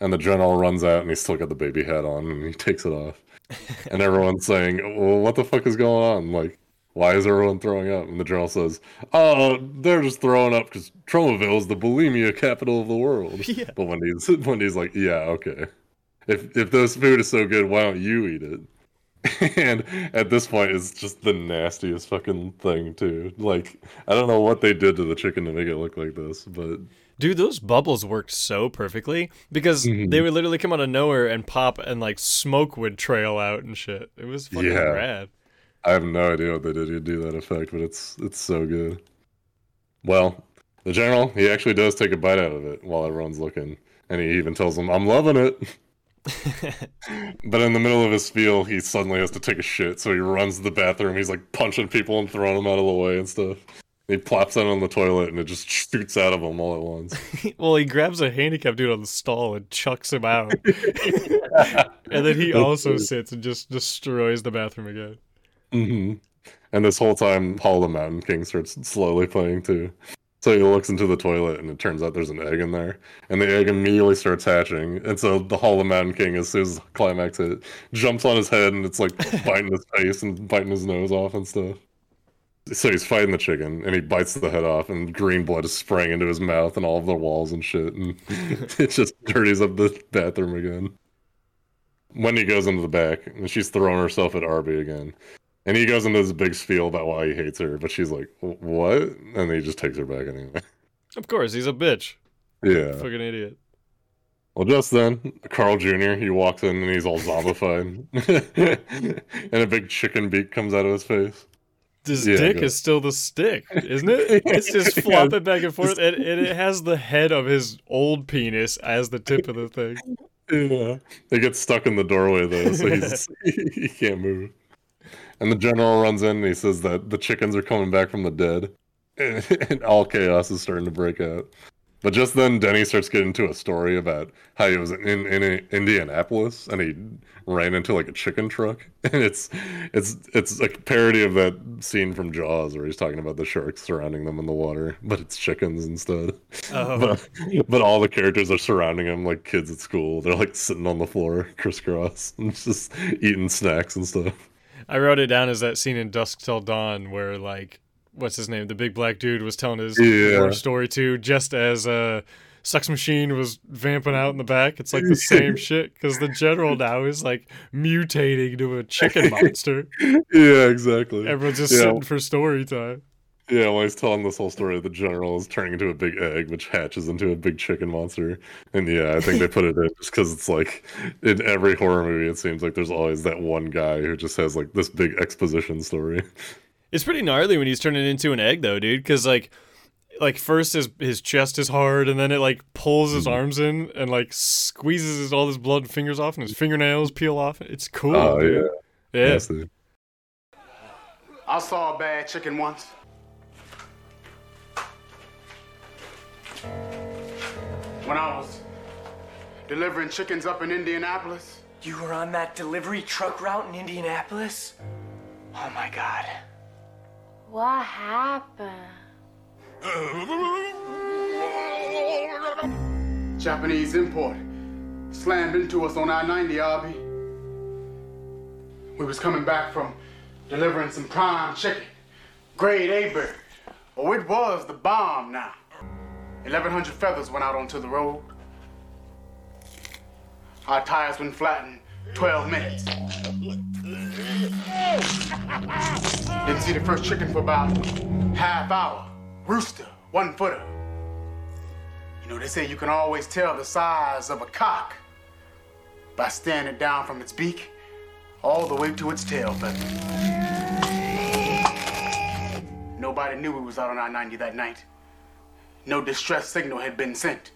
Speaker 2: and the general runs out, and he's still got the baby hat on, and he takes it off, and everyone's saying, "Well, what the fuck is going on? Like." Why is everyone throwing up? And the general says, "Oh, they're just throwing up because Tromaville is the bulimia capital of the world."
Speaker 1: Yeah.
Speaker 2: But Wendy's Wendy's like, "Yeah, okay. If if this food is so good, why don't you eat it?" and at this point, it's just the nastiest fucking thing too. Like, I don't know what they did to the chicken to make it look like this, but
Speaker 1: Dude, those bubbles worked so perfectly because mm-hmm. they would literally come out of nowhere and pop, and like smoke would trail out and shit. It was fucking
Speaker 2: Yeah.
Speaker 1: rad.
Speaker 2: I have no idea what they did to do that effect, but it's it's so good. Well, The general, he actually does take a bite out of it while everyone's looking, and he even tells them, "I'm loving it." but in the middle of his spiel, he suddenly has to take a shit, so he runs to the bathroom. He's like punching people and throwing them out of the way and stuff. He plops down on the toilet, and it just shoots out of him all at once.
Speaker 1: well, he grabs a handicapped dude on the stall and chucks him out. and then he also sits and just destroys the bathroom again.
Speaker 2: Hmm And this whole time, Hall of the Mountain King starts slowly playing too. So he looks into the toilet, and it turns out there's an egg in there, and the egg immediately starts hatching. And so the Hall of the Mountain King, as soon as climax hit, jumps on his head, and it's like biting his face and biting his nose off and stuff. So he's fighting the chicken, and he bites the head off, and green blood is spraying into his mouth and all of the walls and shit, and it just dirties up the bathroom again. Wendy goes into the back, and she's throwing herself at Arby again. And he goes into this big spiel about why he hates her, but she's like, "What?" And he just takes her back anyway.
Speaker 1: Of course, he's a bitch.
Speaker 2: Yeah.
Speaker 1: Fucking idiot.
Speaker 2: Well, just then, Carl Jr. he walks in and he's all zombified, and a big chicken beak comes out of his face.
Speaker 1: His
Speaker 2: Yeah,
Speaker 1: dick is still the stick, isn't it? It's just flopping back and forth, and, and it has the head of his old penis as the tip of the thing.
Speaker 2: Yeah. He gets stuck in the doorway though, so he's he can't move. And the general runs in and he says that the chickens are coming back from the dead. And all chaos is starting to break out. But just then Denny starts getting into a story about how he was in, in, in Indianapolis and he ran into like a chicken truck. And it's it's it's a parody of that scene from Jaws where he's talking about the sharks surrounding them in the water, but it's chickens instead.
Speaker 1: Oh.
Speaker 2: But, but all the characters are surrounding him like kids at school. They're like sitting on the floor crisscross and just eating snacks and stuff.
Speaker 1: I wrote it down as that scene in Dusk Till Dawn where like what's his name, the big black dude was telling his
Speaker 2: Yeah.
Speaker 1: war story too, just as uh Sex Machine was vamping out in the back. It's like the same shit because the general now is like mutating to a chicken monster.
Speaker 2: Yeah, exactly.
Speaker 1: Everyone's just
Speaker 2: yeah.
Speaker 1: sitting for story time.
Speaker 2: Yeah, when he's telling this whole story, the general is turning into a big egg, which hatches into a big chicken monster. And yeah, I think they put it in just because it's like in every horror movie, it seems like there's always that one guy who just has like this big exposition story.
Speaker 1: It's pretty gnarly when he's turning into an egg though, dude. Because like, like first his his chest is hard, and then it like pulls his
Speaker 2: Mm-hmm.
Speaker 1: arms in and like squeezes his, all his blood and fingers off, and his fingernails peel off. It's cool.
Speaker 2: Oh,
Speaker 1: dude.
Speaker 2: yeah.
Speaker 1: yeah.
Speaker 2: Yes, dude.
Speaker 12: I saw a bad chicken once. When I was delivering chickens up in Indianapolis.
Speaker 5: You were on that delivery truck route in Indianapolis? Oh my god.
Speaker 10: What happened?
Speaker 12: Japanese import slammed into us on I-90, Arby. We was coming back from delivering some prime chicken, grade A bird. Oh, it was the bomb now. 1,100 feathers went out onto the road. Our tires went flat in 12 minutes. Didn't see the first chicken for about half hour. Rooster, one footer. You know, they say you can always tell the size of a cock by staring it down from its beak all the way to its tail feather. Nobody knew we was out on I-90 that night. No distress signal had been sent.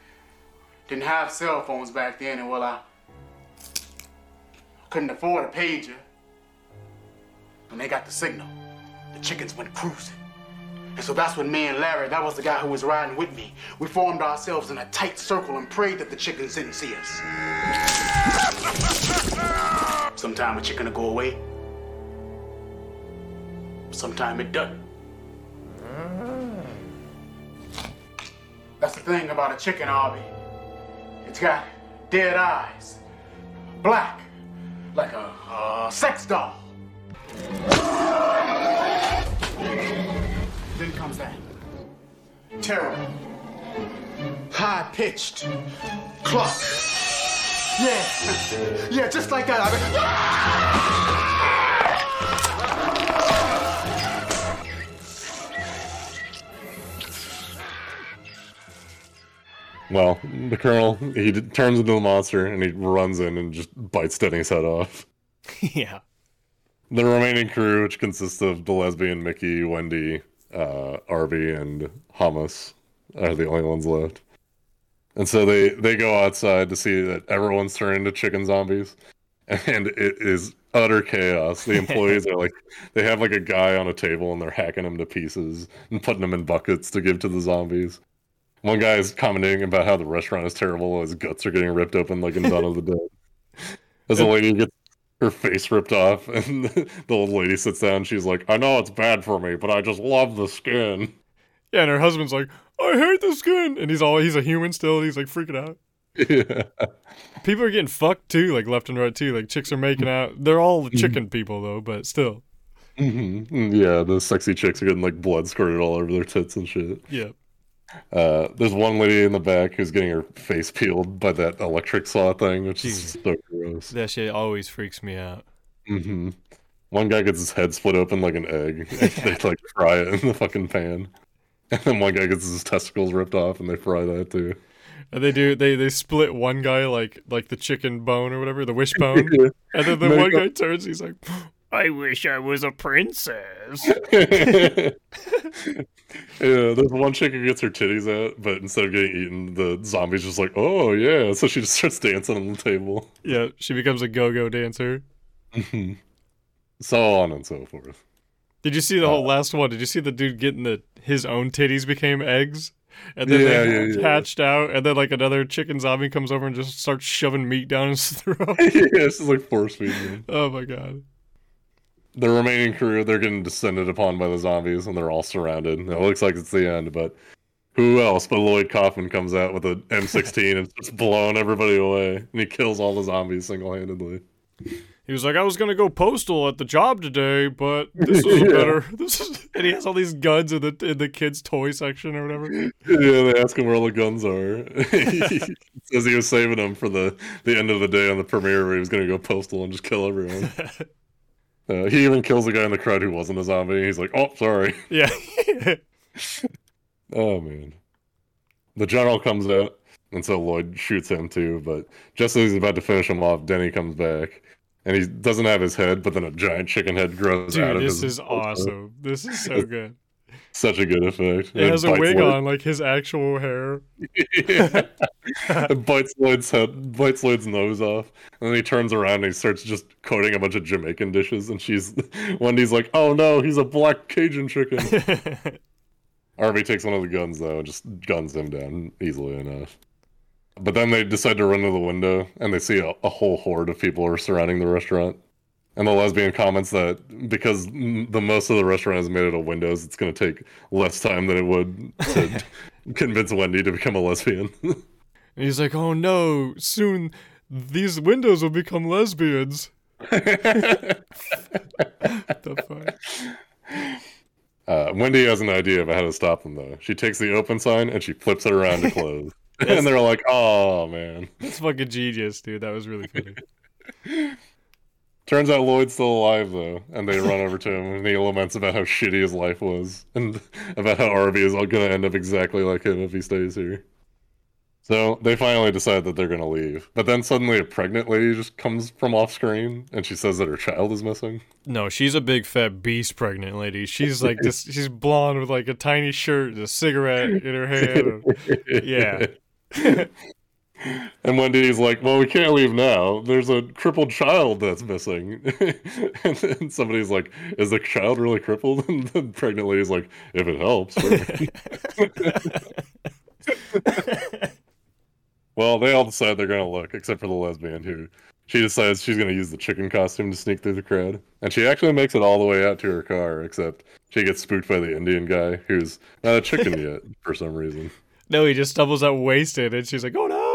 Speaker 12: Didn't have cell phones back then, and well, I couldn't afford a pager. When they got the signal, the chickens went cruising. And so that's when me and Larry, that was the guy who was riding with me, we formed ourselves in a tight circle and prayed that the chickens didn't see us. Sometime a chicken will go away. Sometime it doesn't. Thing about a chicken, Arby. It's got dead eyes, black, like a, a sex doll. Then comes that terrible, high pitched cluck. Yeah, yeah, just like that. I
Speaker 2: Well, the colonel he turns into the monster and he runs in and just bites Denny's head off.
Speaker 1: yeah.
Speaker 2: The remaining crew, which consists of the lesbian Mickey, Wendy, uh, Arby, and Hummus, are the only ones left. And so they they go outside to see that everyone's turned into chicken zombies, and it is utter chaos. The employees are like they have like a guy on a table and they're hacking him to pieces and putting him in buckets to give to the zombies. One guy is commenting about how the restaurant is terrible. His guts are getting ripped open like in Dawn of the Dead. As a lady gets her face ripped off, and the old lady sits down. She's like, "I know it's bad for me, but I just love the skin."
Speaker 1: Yeah, and her husband's like, I hate the skin, and he's all he's a human still. And he's like freaking out.
Speaker 2: Yeah.
Speaker 1: People are getting fucked too, like left and right too. Like chicks are making out. They're all chicken people though, but still.
Speaker 2: hmm Yeah, the sexy chicks are getting like blood squirted all over their tits and shit.
Speaker 1: Yeah.
Speaker 2: Uh, there's one lady in the back who's getting her face peeled by that electric saw thing, which
Speaker 1: Jesus.
Speaker 2: is so gross.
Speaker 1: That shit always freaks me out.
Speaker 2: hmm One guy gets his head split open like an egg. they like fry it in the fucking pan. And then one guy gets his testicles ripped off and they fry that too.
Speaker 1: And they do they they split one guy like like the chicken bone or whatever, the wishbone. And then the one guy turns, he's like, I wish I was a princess.
Speaker 2: yeah, there's one chick who gets her titties out, but instead of getting eaten, the zombie's just like, oh yeah. So she just starts dancing on the table.
Speaker 1: yeah, she becomes a go-go dancer.
Speaker 2: Mhm. so on and so forth.
Speaker 1: Did you see the whole last one? Did you see the dude getting the his own titties became eggs? And then
Speaker 2: Yeah,
Speaker 1: they
Speaker 2: yeah, yeah.
Speaker 1: hatched out, and then like another chicken zombie comes over and just starts shoving meat down his throat.
Speaker 2: yeah, it's just like force feeding.
Speaker 1: oh my god.
Speaker 2: The remaining crew, they're getting descended upon by the zombies, and they're all surrounded. It looks like it's the end, but who else but Lloyd Kaufman comes out with an M16 and starts blowing everybody away, and he kills all the zombies single-handedly.
Speaker 1: He was like, I was gonna go postal at the job today, but this is
Speaker 2: Yeah.
Speaker 1: better. This is, and he has all these guns in the in the kids' toy section or whatever.
Speaker 2: Yeah, they ask him where all the guns are. he says he was saving them for the, the end of the day on the premiere where he was going to go postal and just kill everyone. Uh, he even kills a guy in the crowd who wasn't a zombie. He's like, oh, sorry.
Speaker 1: Yeah.
Speaker 2: Oh, man. The general comes out, and so Lloyd shoots him too. But just as he's about to finish him off, Denny comes back. And he doesn't have his head, but then a giant chicken head grows out of
Speaker 1: this
Speaker 2: his This
Speaker 1: is awesome. This is so good.
Speaker 2: Such a good effect.
Speaker 1: It has a wig
Speaker 2: Lloyd-
Speaker 1: on, like his actual hair.
Speaker 2: It bites Lloyd's head, bites Lloyd's nose off, and then he turns around and he starts just coating a bunch of Jamaican dishes. And she's Wendy's like, "Oh no, he's a black Cajun chicken." Arby takes one of the guns though and just guns him down easily enough. But then they decide to run to the window, and they see a, a whole horde of people are surrounding the restaurant. And the lesbian comments that because the most of the restaurant is made out of windows, it's going to take less time than it would to convince Wendy to become a lesbian.
Speaker 1: And he's like, "Oh no, soon these windows will become lesbians." the fuck?
Speaker 2: Uh, Wendy has an idea of how to stop them, though. She takes the open sign and she flips it around to close. and they're like, oh, man.
Speaker 1: That's fucking genius, dude. That was really funny.
Speaker 2: Turns out Lloyd's still alive, though. And they run over to him and he laments about how shitty his life was and about how Arby is all going to end up exactly like him if he stays here. So they finally decide that they're going to leave. But then suddenly a pregnant lady just comes from off screen and she says that her child is missing.
Speaker 1: No, she's a big fat beast pregnant lady. She's like this. She's blonde with like a tiny shirt, and a cigarette in her hand. Yeah.
Speaker 2: And Wendy's like, "Well, we can't leave now. There's a crippled child that's missing." and then somebody's like, "Is the child really crippled?" And the pregnant lady's like, "If it helps." well, they all decide they're gonna look, except for the lesbian who she decides she's gonna use the chicken costume to sneak through the crowd, and she actually makes it all the way out to her car. Except she gets spooked by the Indian guy who's not a chicken yet for some reason.
Speaker 1: No, he just stumbles out wasted, and she's like, "Oh no!"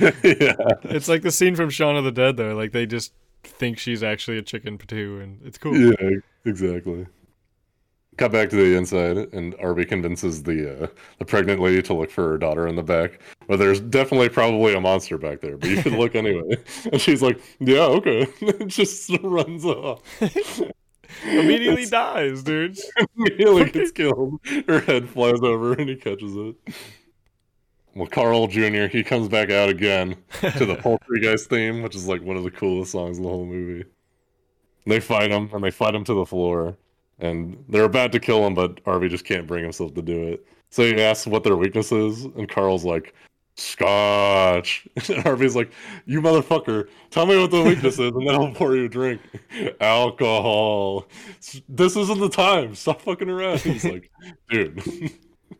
Speaker 2: Yeah.
Speaker 1: It's like the scene from Shaun of the Dead, though. Like they just think she's actually a chicken too, and it's cool.
Speaker 2: Yeah, exactly. Cut back to the inside, and Arby convinces the uh, the pregnant lady to look for her daughter in the back. But there's definitely probably a monster back there, but you should look anyway. And she's like, "Yeah, okay." and just runs off.
Speaker 1: Immediately dies, dude.
Speaker 2: Immediately gets killed. Her head flies over, and he catches it. Well, Carl Jr. he comes back out again to the Poultrygeist theme, which is like one of the coolest songs in the whole movie. They fight him, and they fight him to the floor, and they're about to kill him, but Arby just can't bring himself to do it. So he asks what their weakness is, and Carl's like, Scotch. And Arby's like, You motherfucker, tell me what the weakness is, and then I'll pour you a drink. Alcohol. This isn't the time. Stop fucking around. He's like, Dude,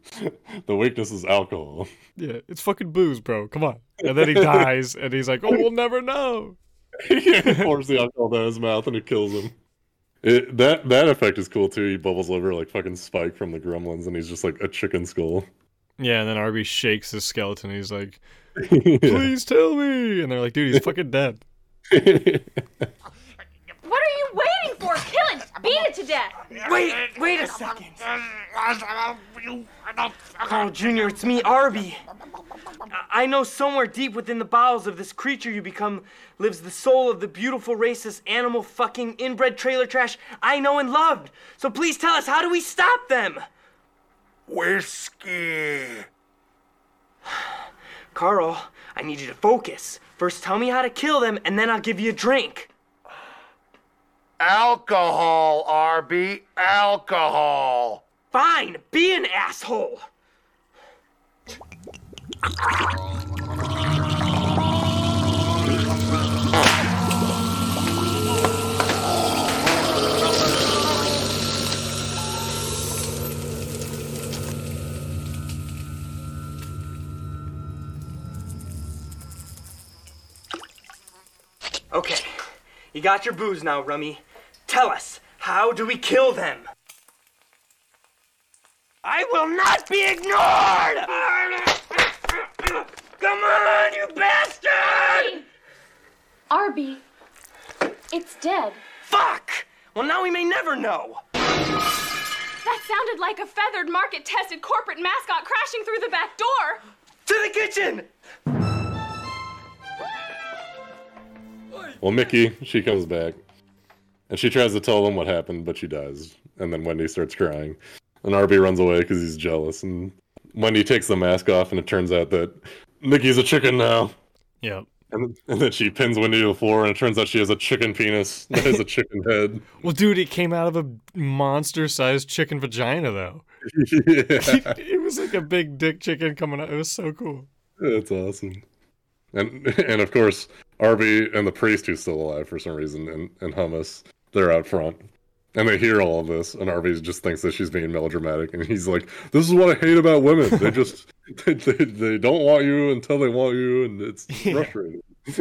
Speaker 2: the weakness is alcohol.
Speaker 1: Yeah, it's fucking booze, bro. Come on. And then he dies, and he's like, "Oh, we'll never know."
Speaker 2: he pours the alcohol down his mouth, and it kills him. It, that that effect is cool too. He bubbles over like fucking Spike from the Gremlins, and he's just like a chicken skull.
Speaker 1: Yeah, and then Arby shakes his skeleton. He's like, "Please tell me," and they're like, "Dude, he's fucking dead."
Speaker 6: What are you waiting for? Kill it! Beat it to death!
Speaker 5: Wait, wait a second. Carl Jr., it's me, Arby. I- I know somewhere deep within the bowels of this creature you become lives the soul of the beautiful, racist, animal fucking inbred trailer trash I know and loved. So please tell us, how do we stop them?
Speaker 4: Whiskey.
Speaker 5: Carl, I need you to focus. First, tell me how to kill them, and then I'll give you a drink.
Speaker 4: Alcohol, Arby. Alcohol.
Speaker 5: Fine, be an asshole. Okay, you got your booze now, Rummy. Tell us, how do we kill them? I will not be ignored! Come on, you bastard!
Speaker 8: Arby, it's dead.
Speaker 5: Fuck! Well, now we may never know.
Speaker 8: That sounded like a feathered, market tested corporate mascot crashing through the back door.
Speaker 5: To the kitchen!
Speaker 2: Well, Mickey, she comes back, and she tries to tell them what happened, but she dies. And then Wendy starts crying, and Arby runs away because he's jealous. And Wendy takes the mask off, and it turns out that Nikki's a chicken now.
Speaker 1: Yep.
Speaker 2: And, and then she pins Wendy to the floor, and it turns out she has a chicken penis that has a chicken head.
Speaker 1: Well, dude, it came out of a monster-sized chicken vagina, though.
Speaker 2: yeah,
Speaker 1: it was like a big dick chicken coming out. It was so cool.
Speaker 2: that's awesome. And and of course, Arby and the priest who's still alive for some reason, and, and Hummus, they're out front. And they hear all of this, and Arby just thinks that she's being melodramatic, and he's like, "This is what I hate about women. They just they, they, they don't want you until they want you, and it's frustrating."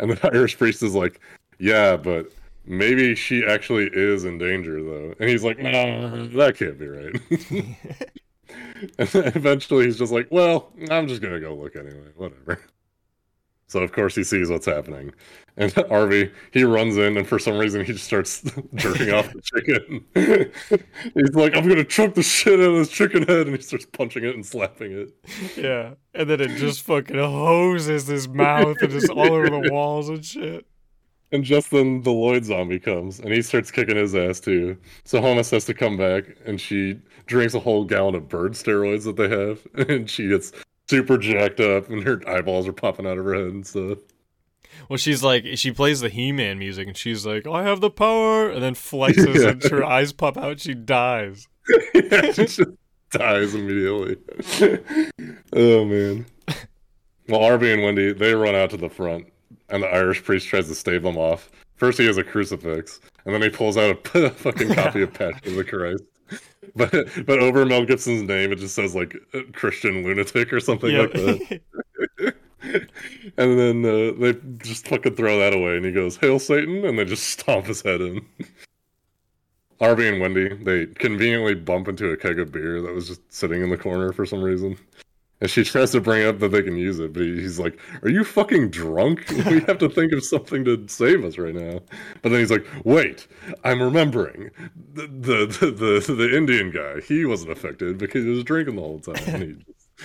Speaker 2: and the Irish priest is like, "Yeah, but maybe she actually is in danger, though." And he's like, "No, that can't be right." and eventually, he's just like, "Well, I'm just gonna go look anyway. Whatever." So of course he sees what's happening, and Arby he runs in, and for some reason he just starts jerking off the chicken. He's like, "I'm gonna choke the shit out of this chicken head," and he starts punching it and slapping it.
Speaker 1: Yeah, and then it just fucking hoses his mouth and just all over the walls and shit.
Speaker 2: And just then the Lloyd zombie comes, and he starts kicking his ass too. So Holmes has to come back, and she drinks a whole gallon of bird steroids that they have, and she gets super jacked up, and her eyeballs are popping out of her head and stuff.
Speaker 1: Well, she's like, she plays the He-Man music, and she's like, "I have the power," and then flexes,
Speaker 2: Yeah.
Speaker 1: and her eyes pop out. and She dies.
Speaker 2: yeah, she just dies immediately. oh man. Well, Arby and Wendy they run out to the front, and the Irish priest tries to stave them off. First, he has a crucifix, and then he pulls out a fucking copy of Passion of the Christ. But but over Mel Gibson's name, it just says like uh, Christian lunatic or something
Speaker 1: Yeah.
Speaker 2: like that. and then uh, they just fucking throw that away, and he goes, "Hail Satan!" and they just stomp his head in. Arby and Wendy, they conveniently bump into a keg of beer that was just sitting in the corner for some reason. And she tries to bring up that they can use it, but he's like, Are you fucking drunk? We have to think of something to save us right now. But then he's like, Wait, I'm remembering. The the the, the, Indian guy, he wasn't affected because he was drinking the whole time. And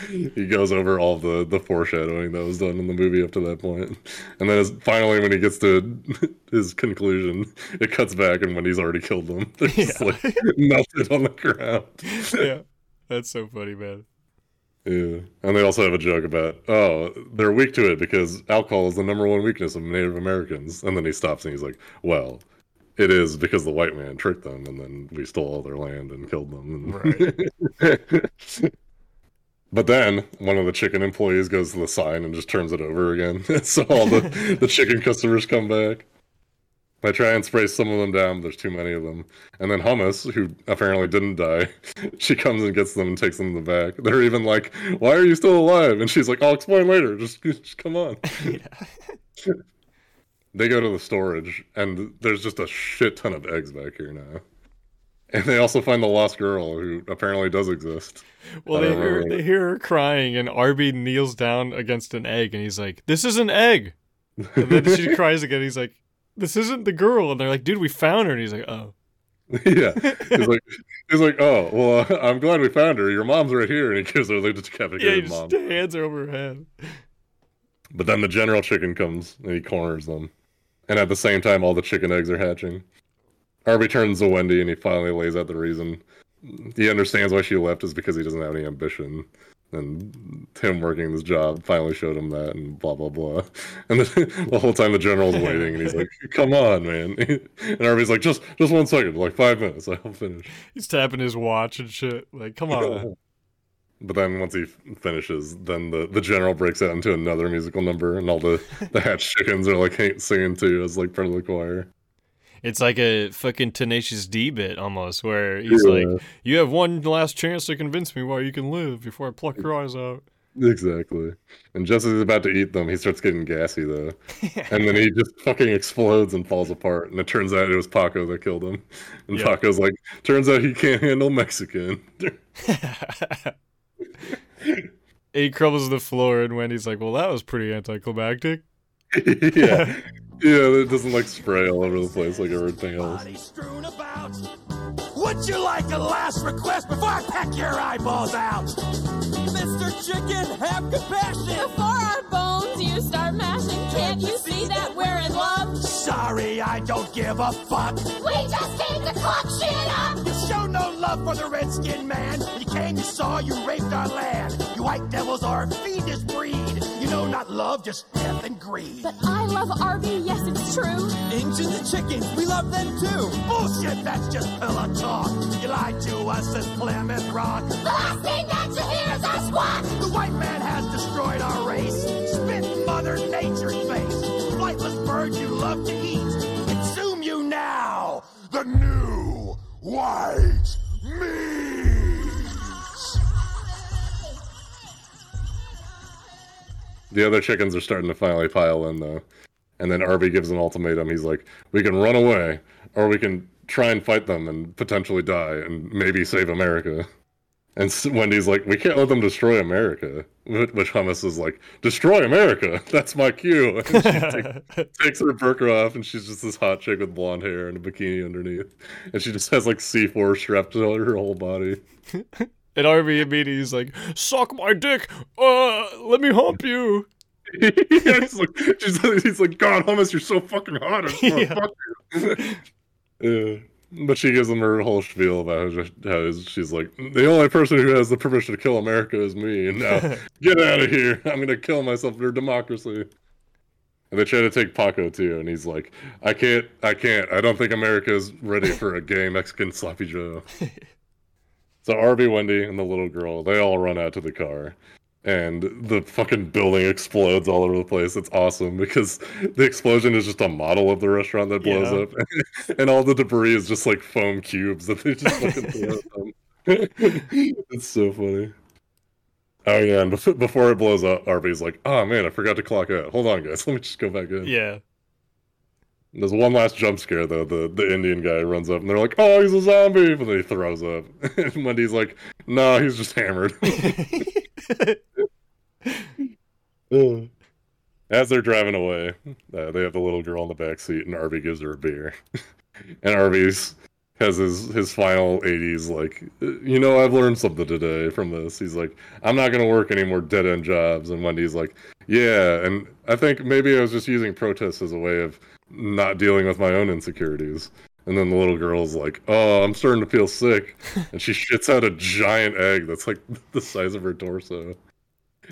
Speaker 2: he, he goes over all the, the foreshadowing that was done in the movie up to that point. And then finally, when he gets to his conclusion, it cuts back and Wendy's already killed them. They're just like melted on the ground.
Speaker 1: yeah, that's so funny, man.
Speaker 2: Yeah. And they also have a joke about, oh, they're weak to it because alcohol is the number one weakness of Native Americans. And then he stops and he's like, well, it is because the white man tricked them, and then we stole all their land and killed them. and- but then one of the chicken employees goes to the sign and just turns it over again, so all the the chicken customers come back. I try and spray some of them down, but there's too many of them. And then Hummus, who apparently didn't die, she comes and gets them and takes them in the back. They're even like, "Why are you still alive?" And she's like, "I'll explain later. Just, just come on." they go to the storage, and there's just a shit ton of eggs back here now. And they also find the lost girl, who apparently does exist.
Speaker 1: Well, they hear, they hear her crying, and Arby kneels down against an egg, and he's like, "This is an egg." And then she cries again. He's like, "This isn't the girl." And they're like, "Dude, we found her." And he's like, "Oh."
Speaker 2: yeah, he's like, he's like, "Oh, well, uh, I'm glad we found her. Your mom's right here." And he gives her the
Speaker 1: Yeah, he
Speaker 2: decapitated
Speaker 1: just
Speaker 2: mom.
Speaker 1: hands her over her head.
Speaker 2: But then the general chicken comes and he corners them. And at the same time, all the chicken eggs are hatching. Arby turns to Wendy and he finally lays out the reason. He understands why she left is because he doesn't have any ambition. And him working this job finally showed him that and blah, blah, blah. And then, the whole time the general's waiting and he's like, come on, man. And Arby's like, just just one second, like five minutes, I'll finish.
Speaker 1: He's tapping his watch and shit. Like, come on.
Speaker 2: But then once he f- finishes, then the, the general breaks out into another musical number, and all the, the hatched chickens are like singing too as like part of the choir.
Speaker 1: It's like a fucking Tenacious D bit almost, where he's
Speaker 2: Yeah.
Speaker 1: like, "You have one last chance to convince me why you can live before I pluck your eyes out."
Speaker 2: Exactly. And just as he's about to eat them, he starts getting gassy though. and then he just fucking explodes and falls apart. And it turns out it was Paco that killed him. And
Speaker 1: Yeah.
Speaker 2: Paco's like, turns out he can't handle Mexican.
Speaker 1: he crumbles to the floor, and Wendy's like, "Well, that was pretty anticlimactic."
Speaker 2: yeah. Yeah, it doesn't like spray all over the place like everything else.
Speaker 4: Would you like a last request before I peck your eyeballs out? Mr. Chicken, have compassion.
Speaker 8: Before our bones you start mashing, can't you see that we're in love?
Speaker 4: Sorry, I don't give a fuck.
Speaker 6: We just came to cock shit up.
Speaker 4: You show no love for the redskin man. You came, you saw, you raped our land. You white devils are a fiendish breed. You know not love, just death and greed.
Speaker 8: But I love Arby, yes, it's true.
Speaker 4: Injuns and chickens, we love them too. Bullshit, that's just pillow talk. You lied to us as Plymouth Rock.
Speaker 6: The last thing that you hear is our squawk.
Speaker 4: The white man has destroyed our race. Spit Mother Nature's face. Flightless bird you love to eat. Consume you now. The new white
Speaker 2: The other chickens are starting to finally pile in though. And then Arby gives an ultimatum. He's like, we can run away, or we can try and fight them and potentially die and maybe save America. And Wendy's like, we can't let them destroy America. Which Hummus is like, destroy America. That's my cue. And she take- takes her burqa off, and she's just this hot chick with blonde hair and a bikini underneath. And she just has like C4 strapped to her whole body.
Speaker 1: And Arby immediately is like, "Suck my dick, uh, let me hump you."
Speaker 2: yeah, he's like, he's like, God, Hummus, you're so fucking hot. I just wanna
Speaker 1: Yeah.
Speaker 2: fuck you." yeah. But she gives him her whole spiel about how, how she's like, the only person who has the permission to kill America is me. And now, get out of here. I'm going to kill myself for democracy. And they try to take Paco too. And he's like, I can't, I can't. I don't think America is ready for a gay Mexican sloppy Joe. So Arby, Wendy, and the little girl, they all run out to the car. And the fucking building explodes all over the place. It's awesome because the explosion is just a model of the restaurant that blows
Speaker 1: Yeah.
Speaker 2: up. and all the debris is just like foam cubes that they just fucking throw at them. it's so funny. Oh yeah, and before it blows up, Arby's like, "Oh man, I forgot to clock out. Hold on, guys. Let me just go back in."
Speaker 1: Yeah.
Speaker 2: There's one last jump scare though. The the Indian guy runs up and they're like, "Oh, he's a zombie!" But then he throws up. and Wendy's like, "No, he's just hammered." As they're driving away, uh, they have the little girl in the back seat, and Arby gives her a beer. and Arby's has his his final '80s like, you know, I've learned something today from this. He's like, I'm not gonna work any more dead end jobs. And Wendy's like, Yeah, and I think maybe I was just using protests as a way of not dealing with my own insecurities. And then the little girl's like, "Oh, I'm starting to feel sick," and she shits out a giant egg that's like the size of her torso.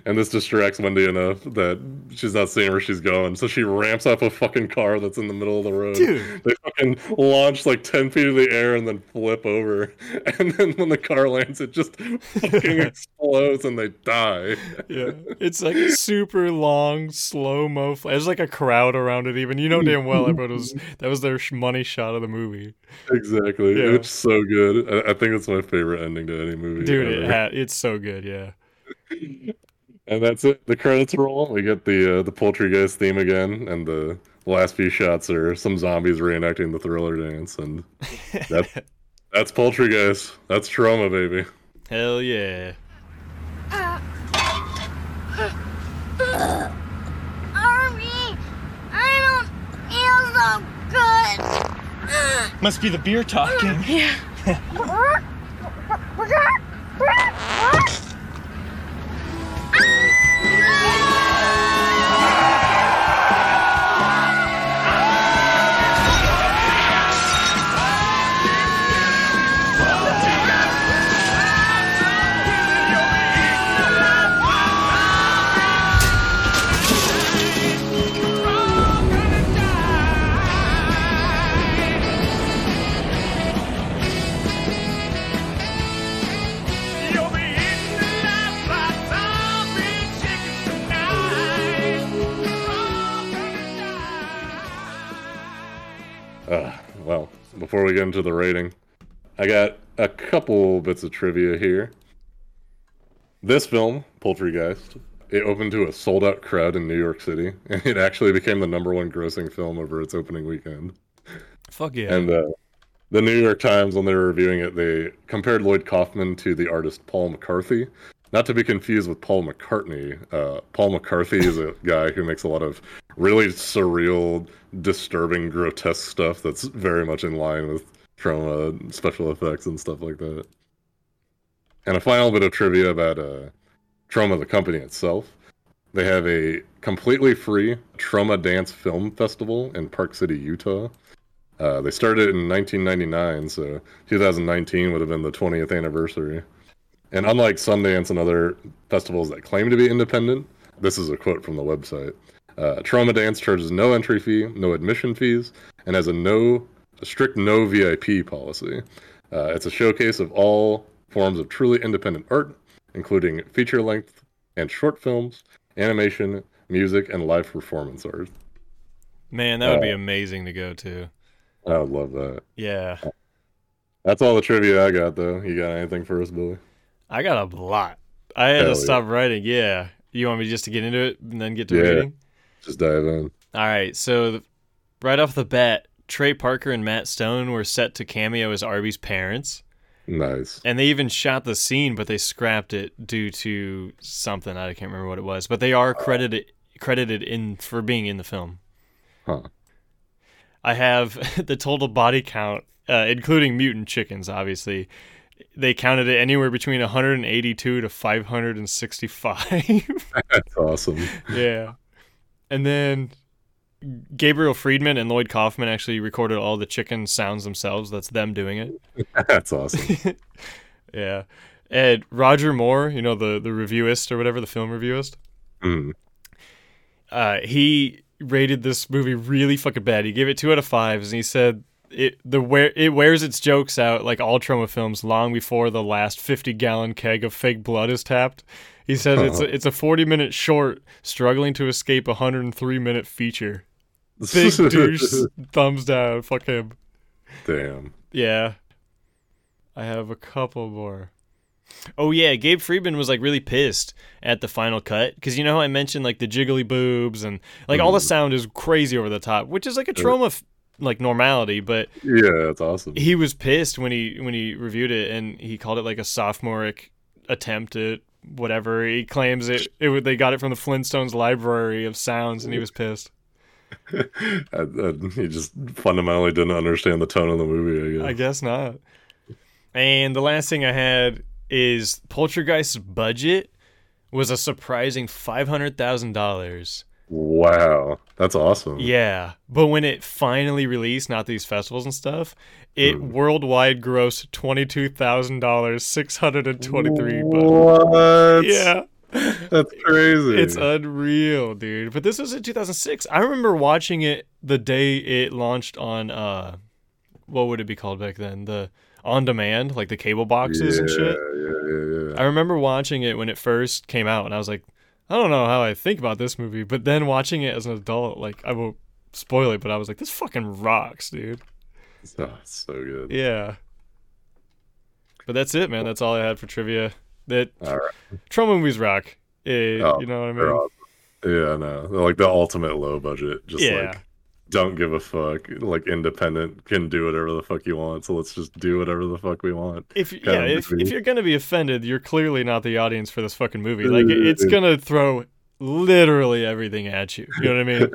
Speaker 2: And this distracts Wendy enough that she's not seeing where she's going. So she ramps up a fucking car that's in the middle of the road.
Speaker 1: Dude.
Speaker 2: They fucking launch like 10 feet in the air and then flip over. And then when the car lands, it just fucking explodes and they die.
Speaker 1: Yeah, it's like a super long slow mo. Fl- There's like a crowd around it. Even you know damn well everyone was that was their money shot of the movie.
Speaker 2: Exactly.
Speaker 1: Yeah.
Speaker 2: It's so good. I, I think it's my favorite ending to any movie.
Speaker 1: Dude, it ha- it's so good. Yeah.
Speaker 2: And that's it. The credits roll. We get the uh, the Poultrygeist theme again, and the last few shots are some zombies reenacting the Thriller dance, and that's that's Poultrygeist. That's Troma, baby.
Speaker 1: Hell yeah.
Speaker 6: Arby, I don't feel so good.
Speaker 3: Must be the beer talking.
Speaker 6: Yeah.
Speaker 2: Uh, before we get into the rating, I got a couple bits of trivia here. This film, Poultrygeist, it opened to a sold out crowd in New York City, and it actually became the number one grossing film over its opening weekend.
Speaker 1: Fuck yeah.
Speaker 2: And uh, the New York Times, when they were reviewing it, they compared Lloyd Kaufman to the artist Paul McCarthy. Not to be confused with Paul McCartney. Uh, Paul McCarthy is a guy who makes a lot of really surreal, disturbing, grotesque stuff that's very much in line with Troma, special effects, and stuff like that. And a final bit of trivia about uh, Troma, the company itself. They have a completely free TromaDance Film Festival in Park City, Utah. Uh, they started in 1999, so 2019 would have been the 20th anniversary. And unlike Sundance and other festivals that claim to be independent, this is a quote from the website. Uh, TromaDance charges no entry fee, no admission fees, and has a no a strict no VIP policy. Uh, it's a showcase of all forms of truly independent art, including feature length and short films, animation, music, and live performance art.
Speaker 1: Man, that would be
Speaker 2: Uh,
Speaker 1: amazing to go to.
Speaker 2: I would love that.
Speaker 1: Yeah.
Speaker 2: That's all the trivia I got, though. You got anything for us, Billy?
Speaker 1: I got a lot. I had
Speaker 2: Hell
Speaker 1: to
Speaker 2: yeah.
Speaker 1: stop writing. Yeah. You want me just to get into it and then get to
Speaker 2: Yeah.
Speaker 1: reading?
Speaker 2: Just dive in.
Speaker 1: All right. So, the, right off the bat, Trey Parker and Matt Stone were set to cameo as Arby's parents.
Speaker 2: Nice.
Speaker 1: And they even shot the scene, but they scrapped it due to something. I can't remember what it was. But they are credited credited in for being in the film.
Speaker 2: Huh.
Speaker 1: I have the total body count, uh, including mutant chickens, obviously. They counted it anywhere between 182 to 565.
Speaker 2: That's awesome.
Speaker 1: yeah. And then Gabriel Friedman and Lloyd Kaufman actually recorded all the chicken sounds themselves. That's them doing it.
Speaker 2: That's awesome.
Speaker 1: Yeah. And Roger Moore, you know, the, the reviewist or whatever, the film reviewist,
Speaker 2: Mm.
Speaker 1: uh, he rated this movie really fucking bad. He gave it two out of fives, and he said it the wear it wears its jokes out like all Troma films long before the last fifty gallon keg of fake blood is tapped. He says it's a, it's a forty minute short struggling to escape a hundred and three minute feature. Big douche, thumbs down. Fuck him.
Speaker 2: Damn.
Speaker 1: Yeah. I have a couple more. Oh yeah, Gabe Friedman was like really pissed at the final cut because you know how I mentioned like the jiggly boobs and like all the mm. sound is crazy over the top, which is like a Troma f- like normality. But
Speaker 2: Yeah, that's awesome.
Speaker 1: he was pissed when he when he reviewed it and he called it like a sophomoric attempt at whatever he claims it. It would- they got it from the Flintstones library of sounds and he was pissed.
Speaker 2: I, I, he just fundamentally didn't understand the tone of the movie, I guess.
Speaker 1: I guess not. And the last thing I had is Poultrygeist's budget was a surprising five hundred thousand dollars.
Speaker 2: Wow. That's awesome.
Speaker 1: Yeah, but when it finally released, not these festivals and stuff, it worldwide grossed twenty two thousand dollars, six hundred and twenty three.
Speaker 2: What?
Speaker 1: Yeah,
Speaker 2: That's crazy.
Speaker 1: It's unreal, dude. But this was in 2006. I remember watching it the day it launched on uh what would it be called back then? The on demand, like the cable boxes and shit.
Speaker 2: Yeah, yeah, yeah.
Speaker 1: I remember watching it when it first came out and I was like, I don't know how I think about this movie, but then watching it as an adult, like I won't spoil it, but I was like, this fucking rocks, dude.
Speaker 2: Oh, it's so good.
Speaker 1: Yeah. But that's it, man. That's all I had for trivia. That
Speaker 2: All right.
Speaker 1: Troma movies rock. Eh,
Speaker 2: Oh,
Speaker 1: you know what I mean?
Speaker 2: awesome. Yeah, no, they're like the ultimate low budget. Just
Speaker 1: Yeah.
Speaker 2: like don't give a fuck. Like independent can do whatever the fuck you want. So let's just do whatever the fuck we want.
Speaker 1: If
Speaker 2: kind
Speaker 1: yeah, if, if you're gonna be offended, you're clearly not the audience for this fucking movie. Like uh, it's gonna throw literally everything at you. You know what I mean?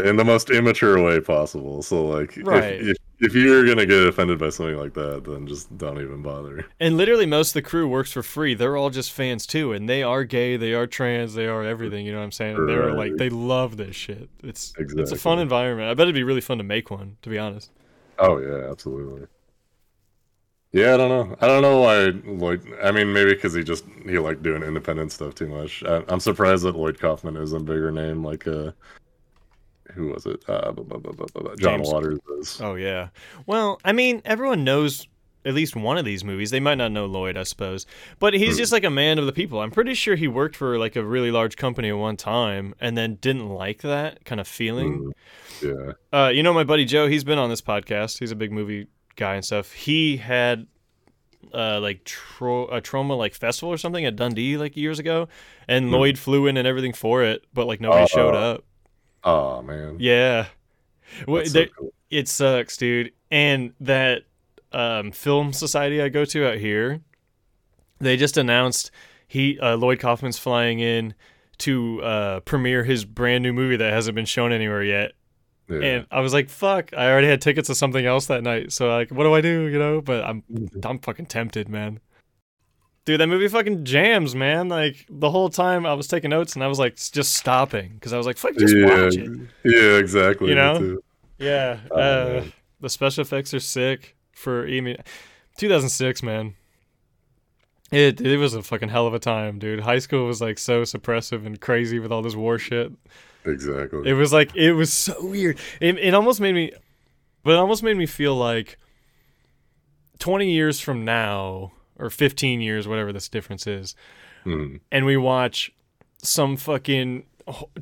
Speaker 2: In the most immature way possible. So like,
Speaker 1: Right.
Speaker 2: if, if you're gonna get offended by something like that, then just don't even bother.
Speaker 1: And literally, most of the crew works for free. They're all just fans too, and they are gay, they are trans, they are everything. You know what I'm saying? And They're like, they love this shit. It's it's a fun environment. I bet it'd be really fun to make one. To be honest.
Speaker 2: Oh yeah, absolutely. Yeah, I don't know. I don't know why Lloyd. I mean, maybe because he just he liked doing independent stuff too much. I, I'm surprised that Lloyd Kaufman is a bigger name. Like, uh, who was it? Uh, bu- bu- bu- John
Speaker 1: James-
Speaker 2: Waters.
Speaker 1: Oh yeah. Well, I mean, everyone knows at least one of these movies. They might not know Lloyd, I suppose, but he's just like a man of the people. I'm pretty sure he worked for like a really large company at one time, and then didn't like that kind of feeling.
Speaker 2: Yeah.
Speaker 1: Uh, you know, my buddy Joe, he's been on this podcast. He's a big movie guy and stuff. He had uh, like tro- a Troma like festival or something at Dundee like years ago, and Lloyd flew in and everything for it, but like nobody showed
Speaker 2: Oh.
Speaker 1: up.
Speaker 2: Oh man.
Speaker 1: Yeah. Well,
Speaker 2: so
Speaker 1: there- It sucks, dude. And that um, film society I go to out here, they just announced he uh, Lloyd Kaufman's flying in to uh, premiere his brand new movie that hasn't been shown anywhere yet.
Speaker 2: Yeah.
Speaker 1: And I was like, "Fuck!" I already had tickets to something else that night, so like, what do I do? You know? But I'm, I'm fucking tempted, man. Dude, that movie fucking jams, man. Like the whole time I was taking notes and I was like, just stopping because I was like, "Fuck, just
Speaker 2: yeah,
Speaker 1: watch it."
Speaker 2: yeah, exactly.
Speaker 1: You know? Yeah.
Speaker 2: Oh,
Speaker 1: uh, the special effects are sick for I mean, 2006, man. It it was a fucking hell of a time, dude. High school was like so suppressive and crazy with all this war shit.
Speaker 2: Exactly.
Speaker 1: It was like it was so weird. It it almost made me, but it almost made me feel like 20 years from now or 15 years, whatever this difference is,
Speaker 2: Mhm.
Speaker 1: and we watch some fucking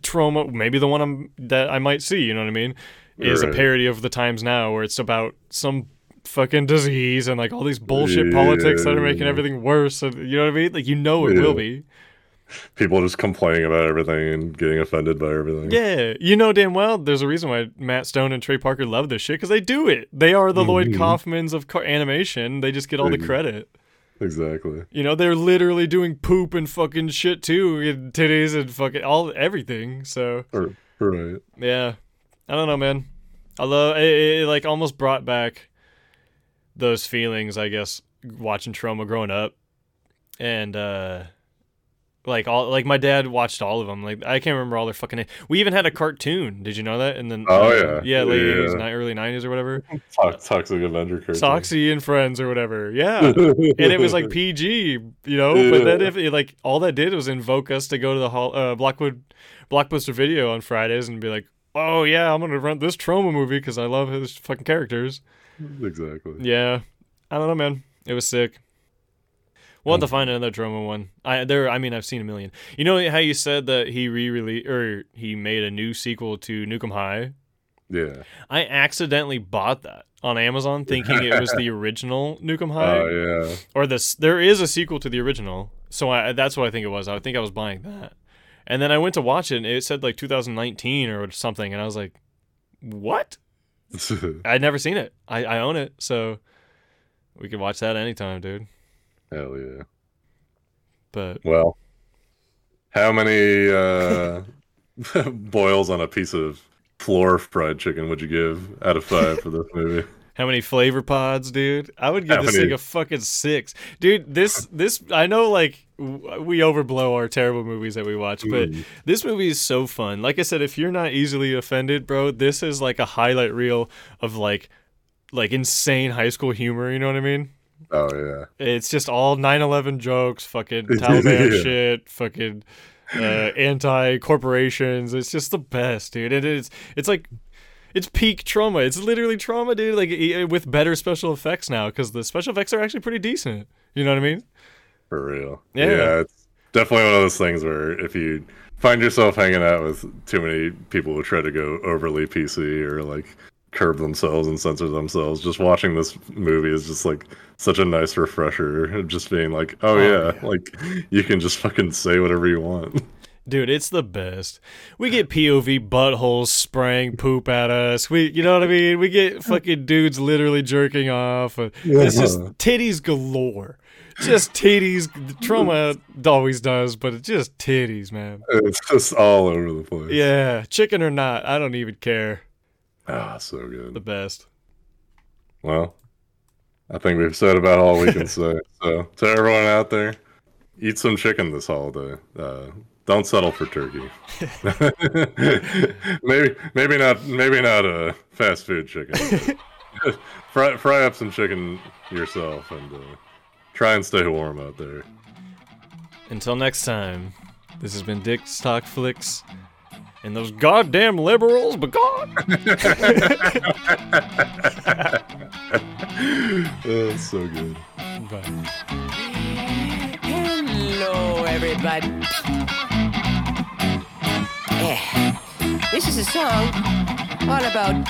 Speaker 1: Troma, maybe the one I'm, that I might see, you know what I mean, is
Speaker 2: Right.
Speaker 1: a parody of the times now where it's about some fucking disease and like all these bullshit politics that are making everything worse. And, you know what I mean? Like you know it will be.
Speaker 2: People just complaining about everything and getting offended by everything.
Speaker 1: Yeah, you know damn well there's a reason why Matt Stone and Trey Parker love this shit because they do it. They are the Lloyd
Speaker 2: Mhm.
Speaker 1: Kaufmans of animation. They just get all the credit.
Speaker 2: Exactly.
Speaker 1: You know, they're literally doing poop and fucking shit too, and titties and fucking all everything. So
Speaker 2: Right.
Speaker 1: yeah, I don't know, man. I love it, it, it like almost brought back those feelings, I guess, watching Troma growing up, and uh like all like my dad watched all of them. Like I can't remember all their fucking. We even had a cartoon. Did you know that? And then
Speaker 2: Oh, yeah.
Speaker 1: yeah, late
Speaker 2: Yeah.
Speaker 1: eighties, early nineties or whatever.
Speaker 2: Tox- Toxic Avenger cartoon.
Speaker 1: Soxy and Friends or whatever. Yeah. and it was like PG, you know. But then if it, like all that did was invoke us to go to the hall, uh, Blackwood Blockbuster Video on Fridays and be like, "Oh yeah, I'm gonna rent this Troma movie because I love his fucking characters."
Speaker 2: Exactly.
Speaker 1: Yeah, I don't know, man. It was sick. We'll have to find another Troma one. I there. I mean, I've seen a million. You know how you said that he re-released or he made a new sequel to Nuke 'Em High.
Speaker 2: Yeah.
Speaker 1: I accidentally bought that on Amazon, thinking it was the original Nuke 'Em oh, High.
Speaker 2: Oh yeah.
Speaker 1: Or this, there is a sequel to the original, so I that's what I think it was. I think I was buying that, and then I went to watch it, and it said like 2019 or something, and I was like, "What?" I'd never seen it. I I own it, so we could watch that anytime, dude.
Speaker 2: Hell yeah.
Speaker 1: But
Speaker 2: Well, how many uh, boils on a piece of floor fried chicken would you give out of five for this movie?
Speaker 1: How many flavor pods, dude? I would give
Speaker 2: How
Speaker 1: this
Speaker 2: many-
Speaker 1: thing a fucking six, dude. This this I know like w- we overblow our terrible movies that we watch, but
Speaker 2: Mm.
Speaker 1: this movie is so fun. Like I said, if you're not easily offended, bro, this is like a highlight reel of like like insane high school humor. You know what I mean?
Speaker 2: Oh yeah.
Speaker 1: It's just all 9/11 jokes, fucking Taliban
Speaker 2: Yeah.
Speaker 1: shit, fucking uh, anti corporations. It's just the best, dude. It is. It's like. It's peak Troma. It's literally Troma, dude. Like with better special effects now, because the special effects are actually pretty decent. You know what I mean?
Speaker 2: For real.
Speaker 1: Yeah.
Speaker 2: it's definitely one of those things where if you find yourself hanging out with too many people who try to go overly PC or like curb themselves and censor themselves, just watching this movie is just like such a nice refresher. Just being like, oh, oh yeah, like you can just fucking say whatever you want.
Speaker 1: Dude, it's the best. We get POV buttholes spraying poop at us. We, you know what I mean? We get fucking dudes literally jerking off. and It's just titties galore. Just titties. Troma always does, but it's just titties, man.
Speaker 2: It's just all over the place.
Speaker 1: Yeah, chicken or not, I don't even care.
Speaker 2: Ah, so good.
Speaker 1: The best.
Speaker 2: Well, I think we've said about all we can say. So, to everyone out there, eat some chicken this holiday. Uh, don't settle for turkey. maybe, maybe not. Maybe not a fast food chicken. fry, fry up some chicken yourself and uh, try and stay warm out there.
Speaker 1: Until next time, this has been Dick's Talk Flicks. And those goddamn liberals, but God.
Speaker 2: oh, so good.
Speaker 1: Bye.
Speaker 13: Hello, everybody. Yeah. This is a song all about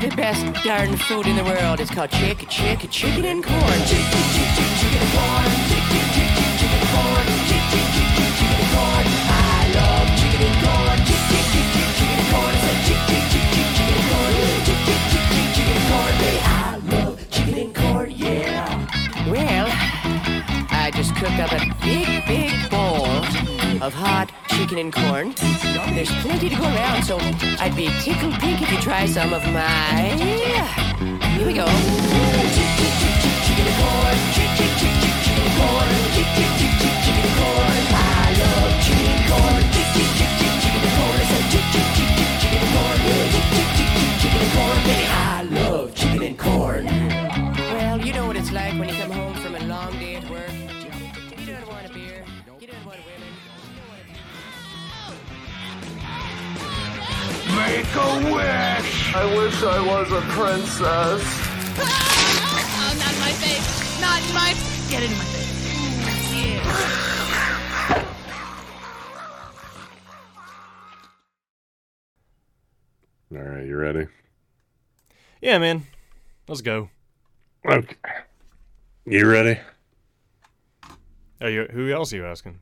Speaker 13: the best darn food in the world. It's called chicken, chicken, chicken and corn. Chicken, chicken, chicken, chicken and corn. Chicken, chicken, chicken, chicken and corn. Chicken, chicken, chicken, chicken and corn. Cooked up a big, big bowl of hot chicken and corn. There's plenty to go around, so I'd be tickled pink if you try some of my. Here we go. I love chicken corn, chicken and corn. I love chicken and corn. Well, you know what it's like when you come home from a long day at work. You don't want a beer. You don't want women.
Speaker 4: Make a wish. I wish I was a princess.
Speaker 8: Oh, not in my face. Not in my. Get in my face.
Speaker 2: All right, you ready?
Speaker 1: Yeah, man. Let's go.
Speaker 2: Okay. You ready?
Speaker 1: Are you, who else are you asking?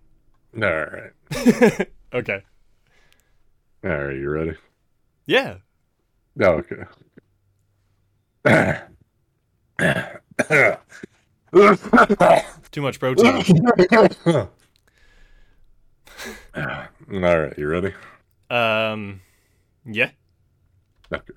Speaker 2: All right.
Speaker 1: Okay.
Speaker 2: All right, you ready?
Speaker 1: Yeah.
Speaker 2: Oh, okay.
Speaker 1: Too much protein.
Speaker 2: All right, you ready?
Speaker 1: um, yeah.
Speaker 2: Okay.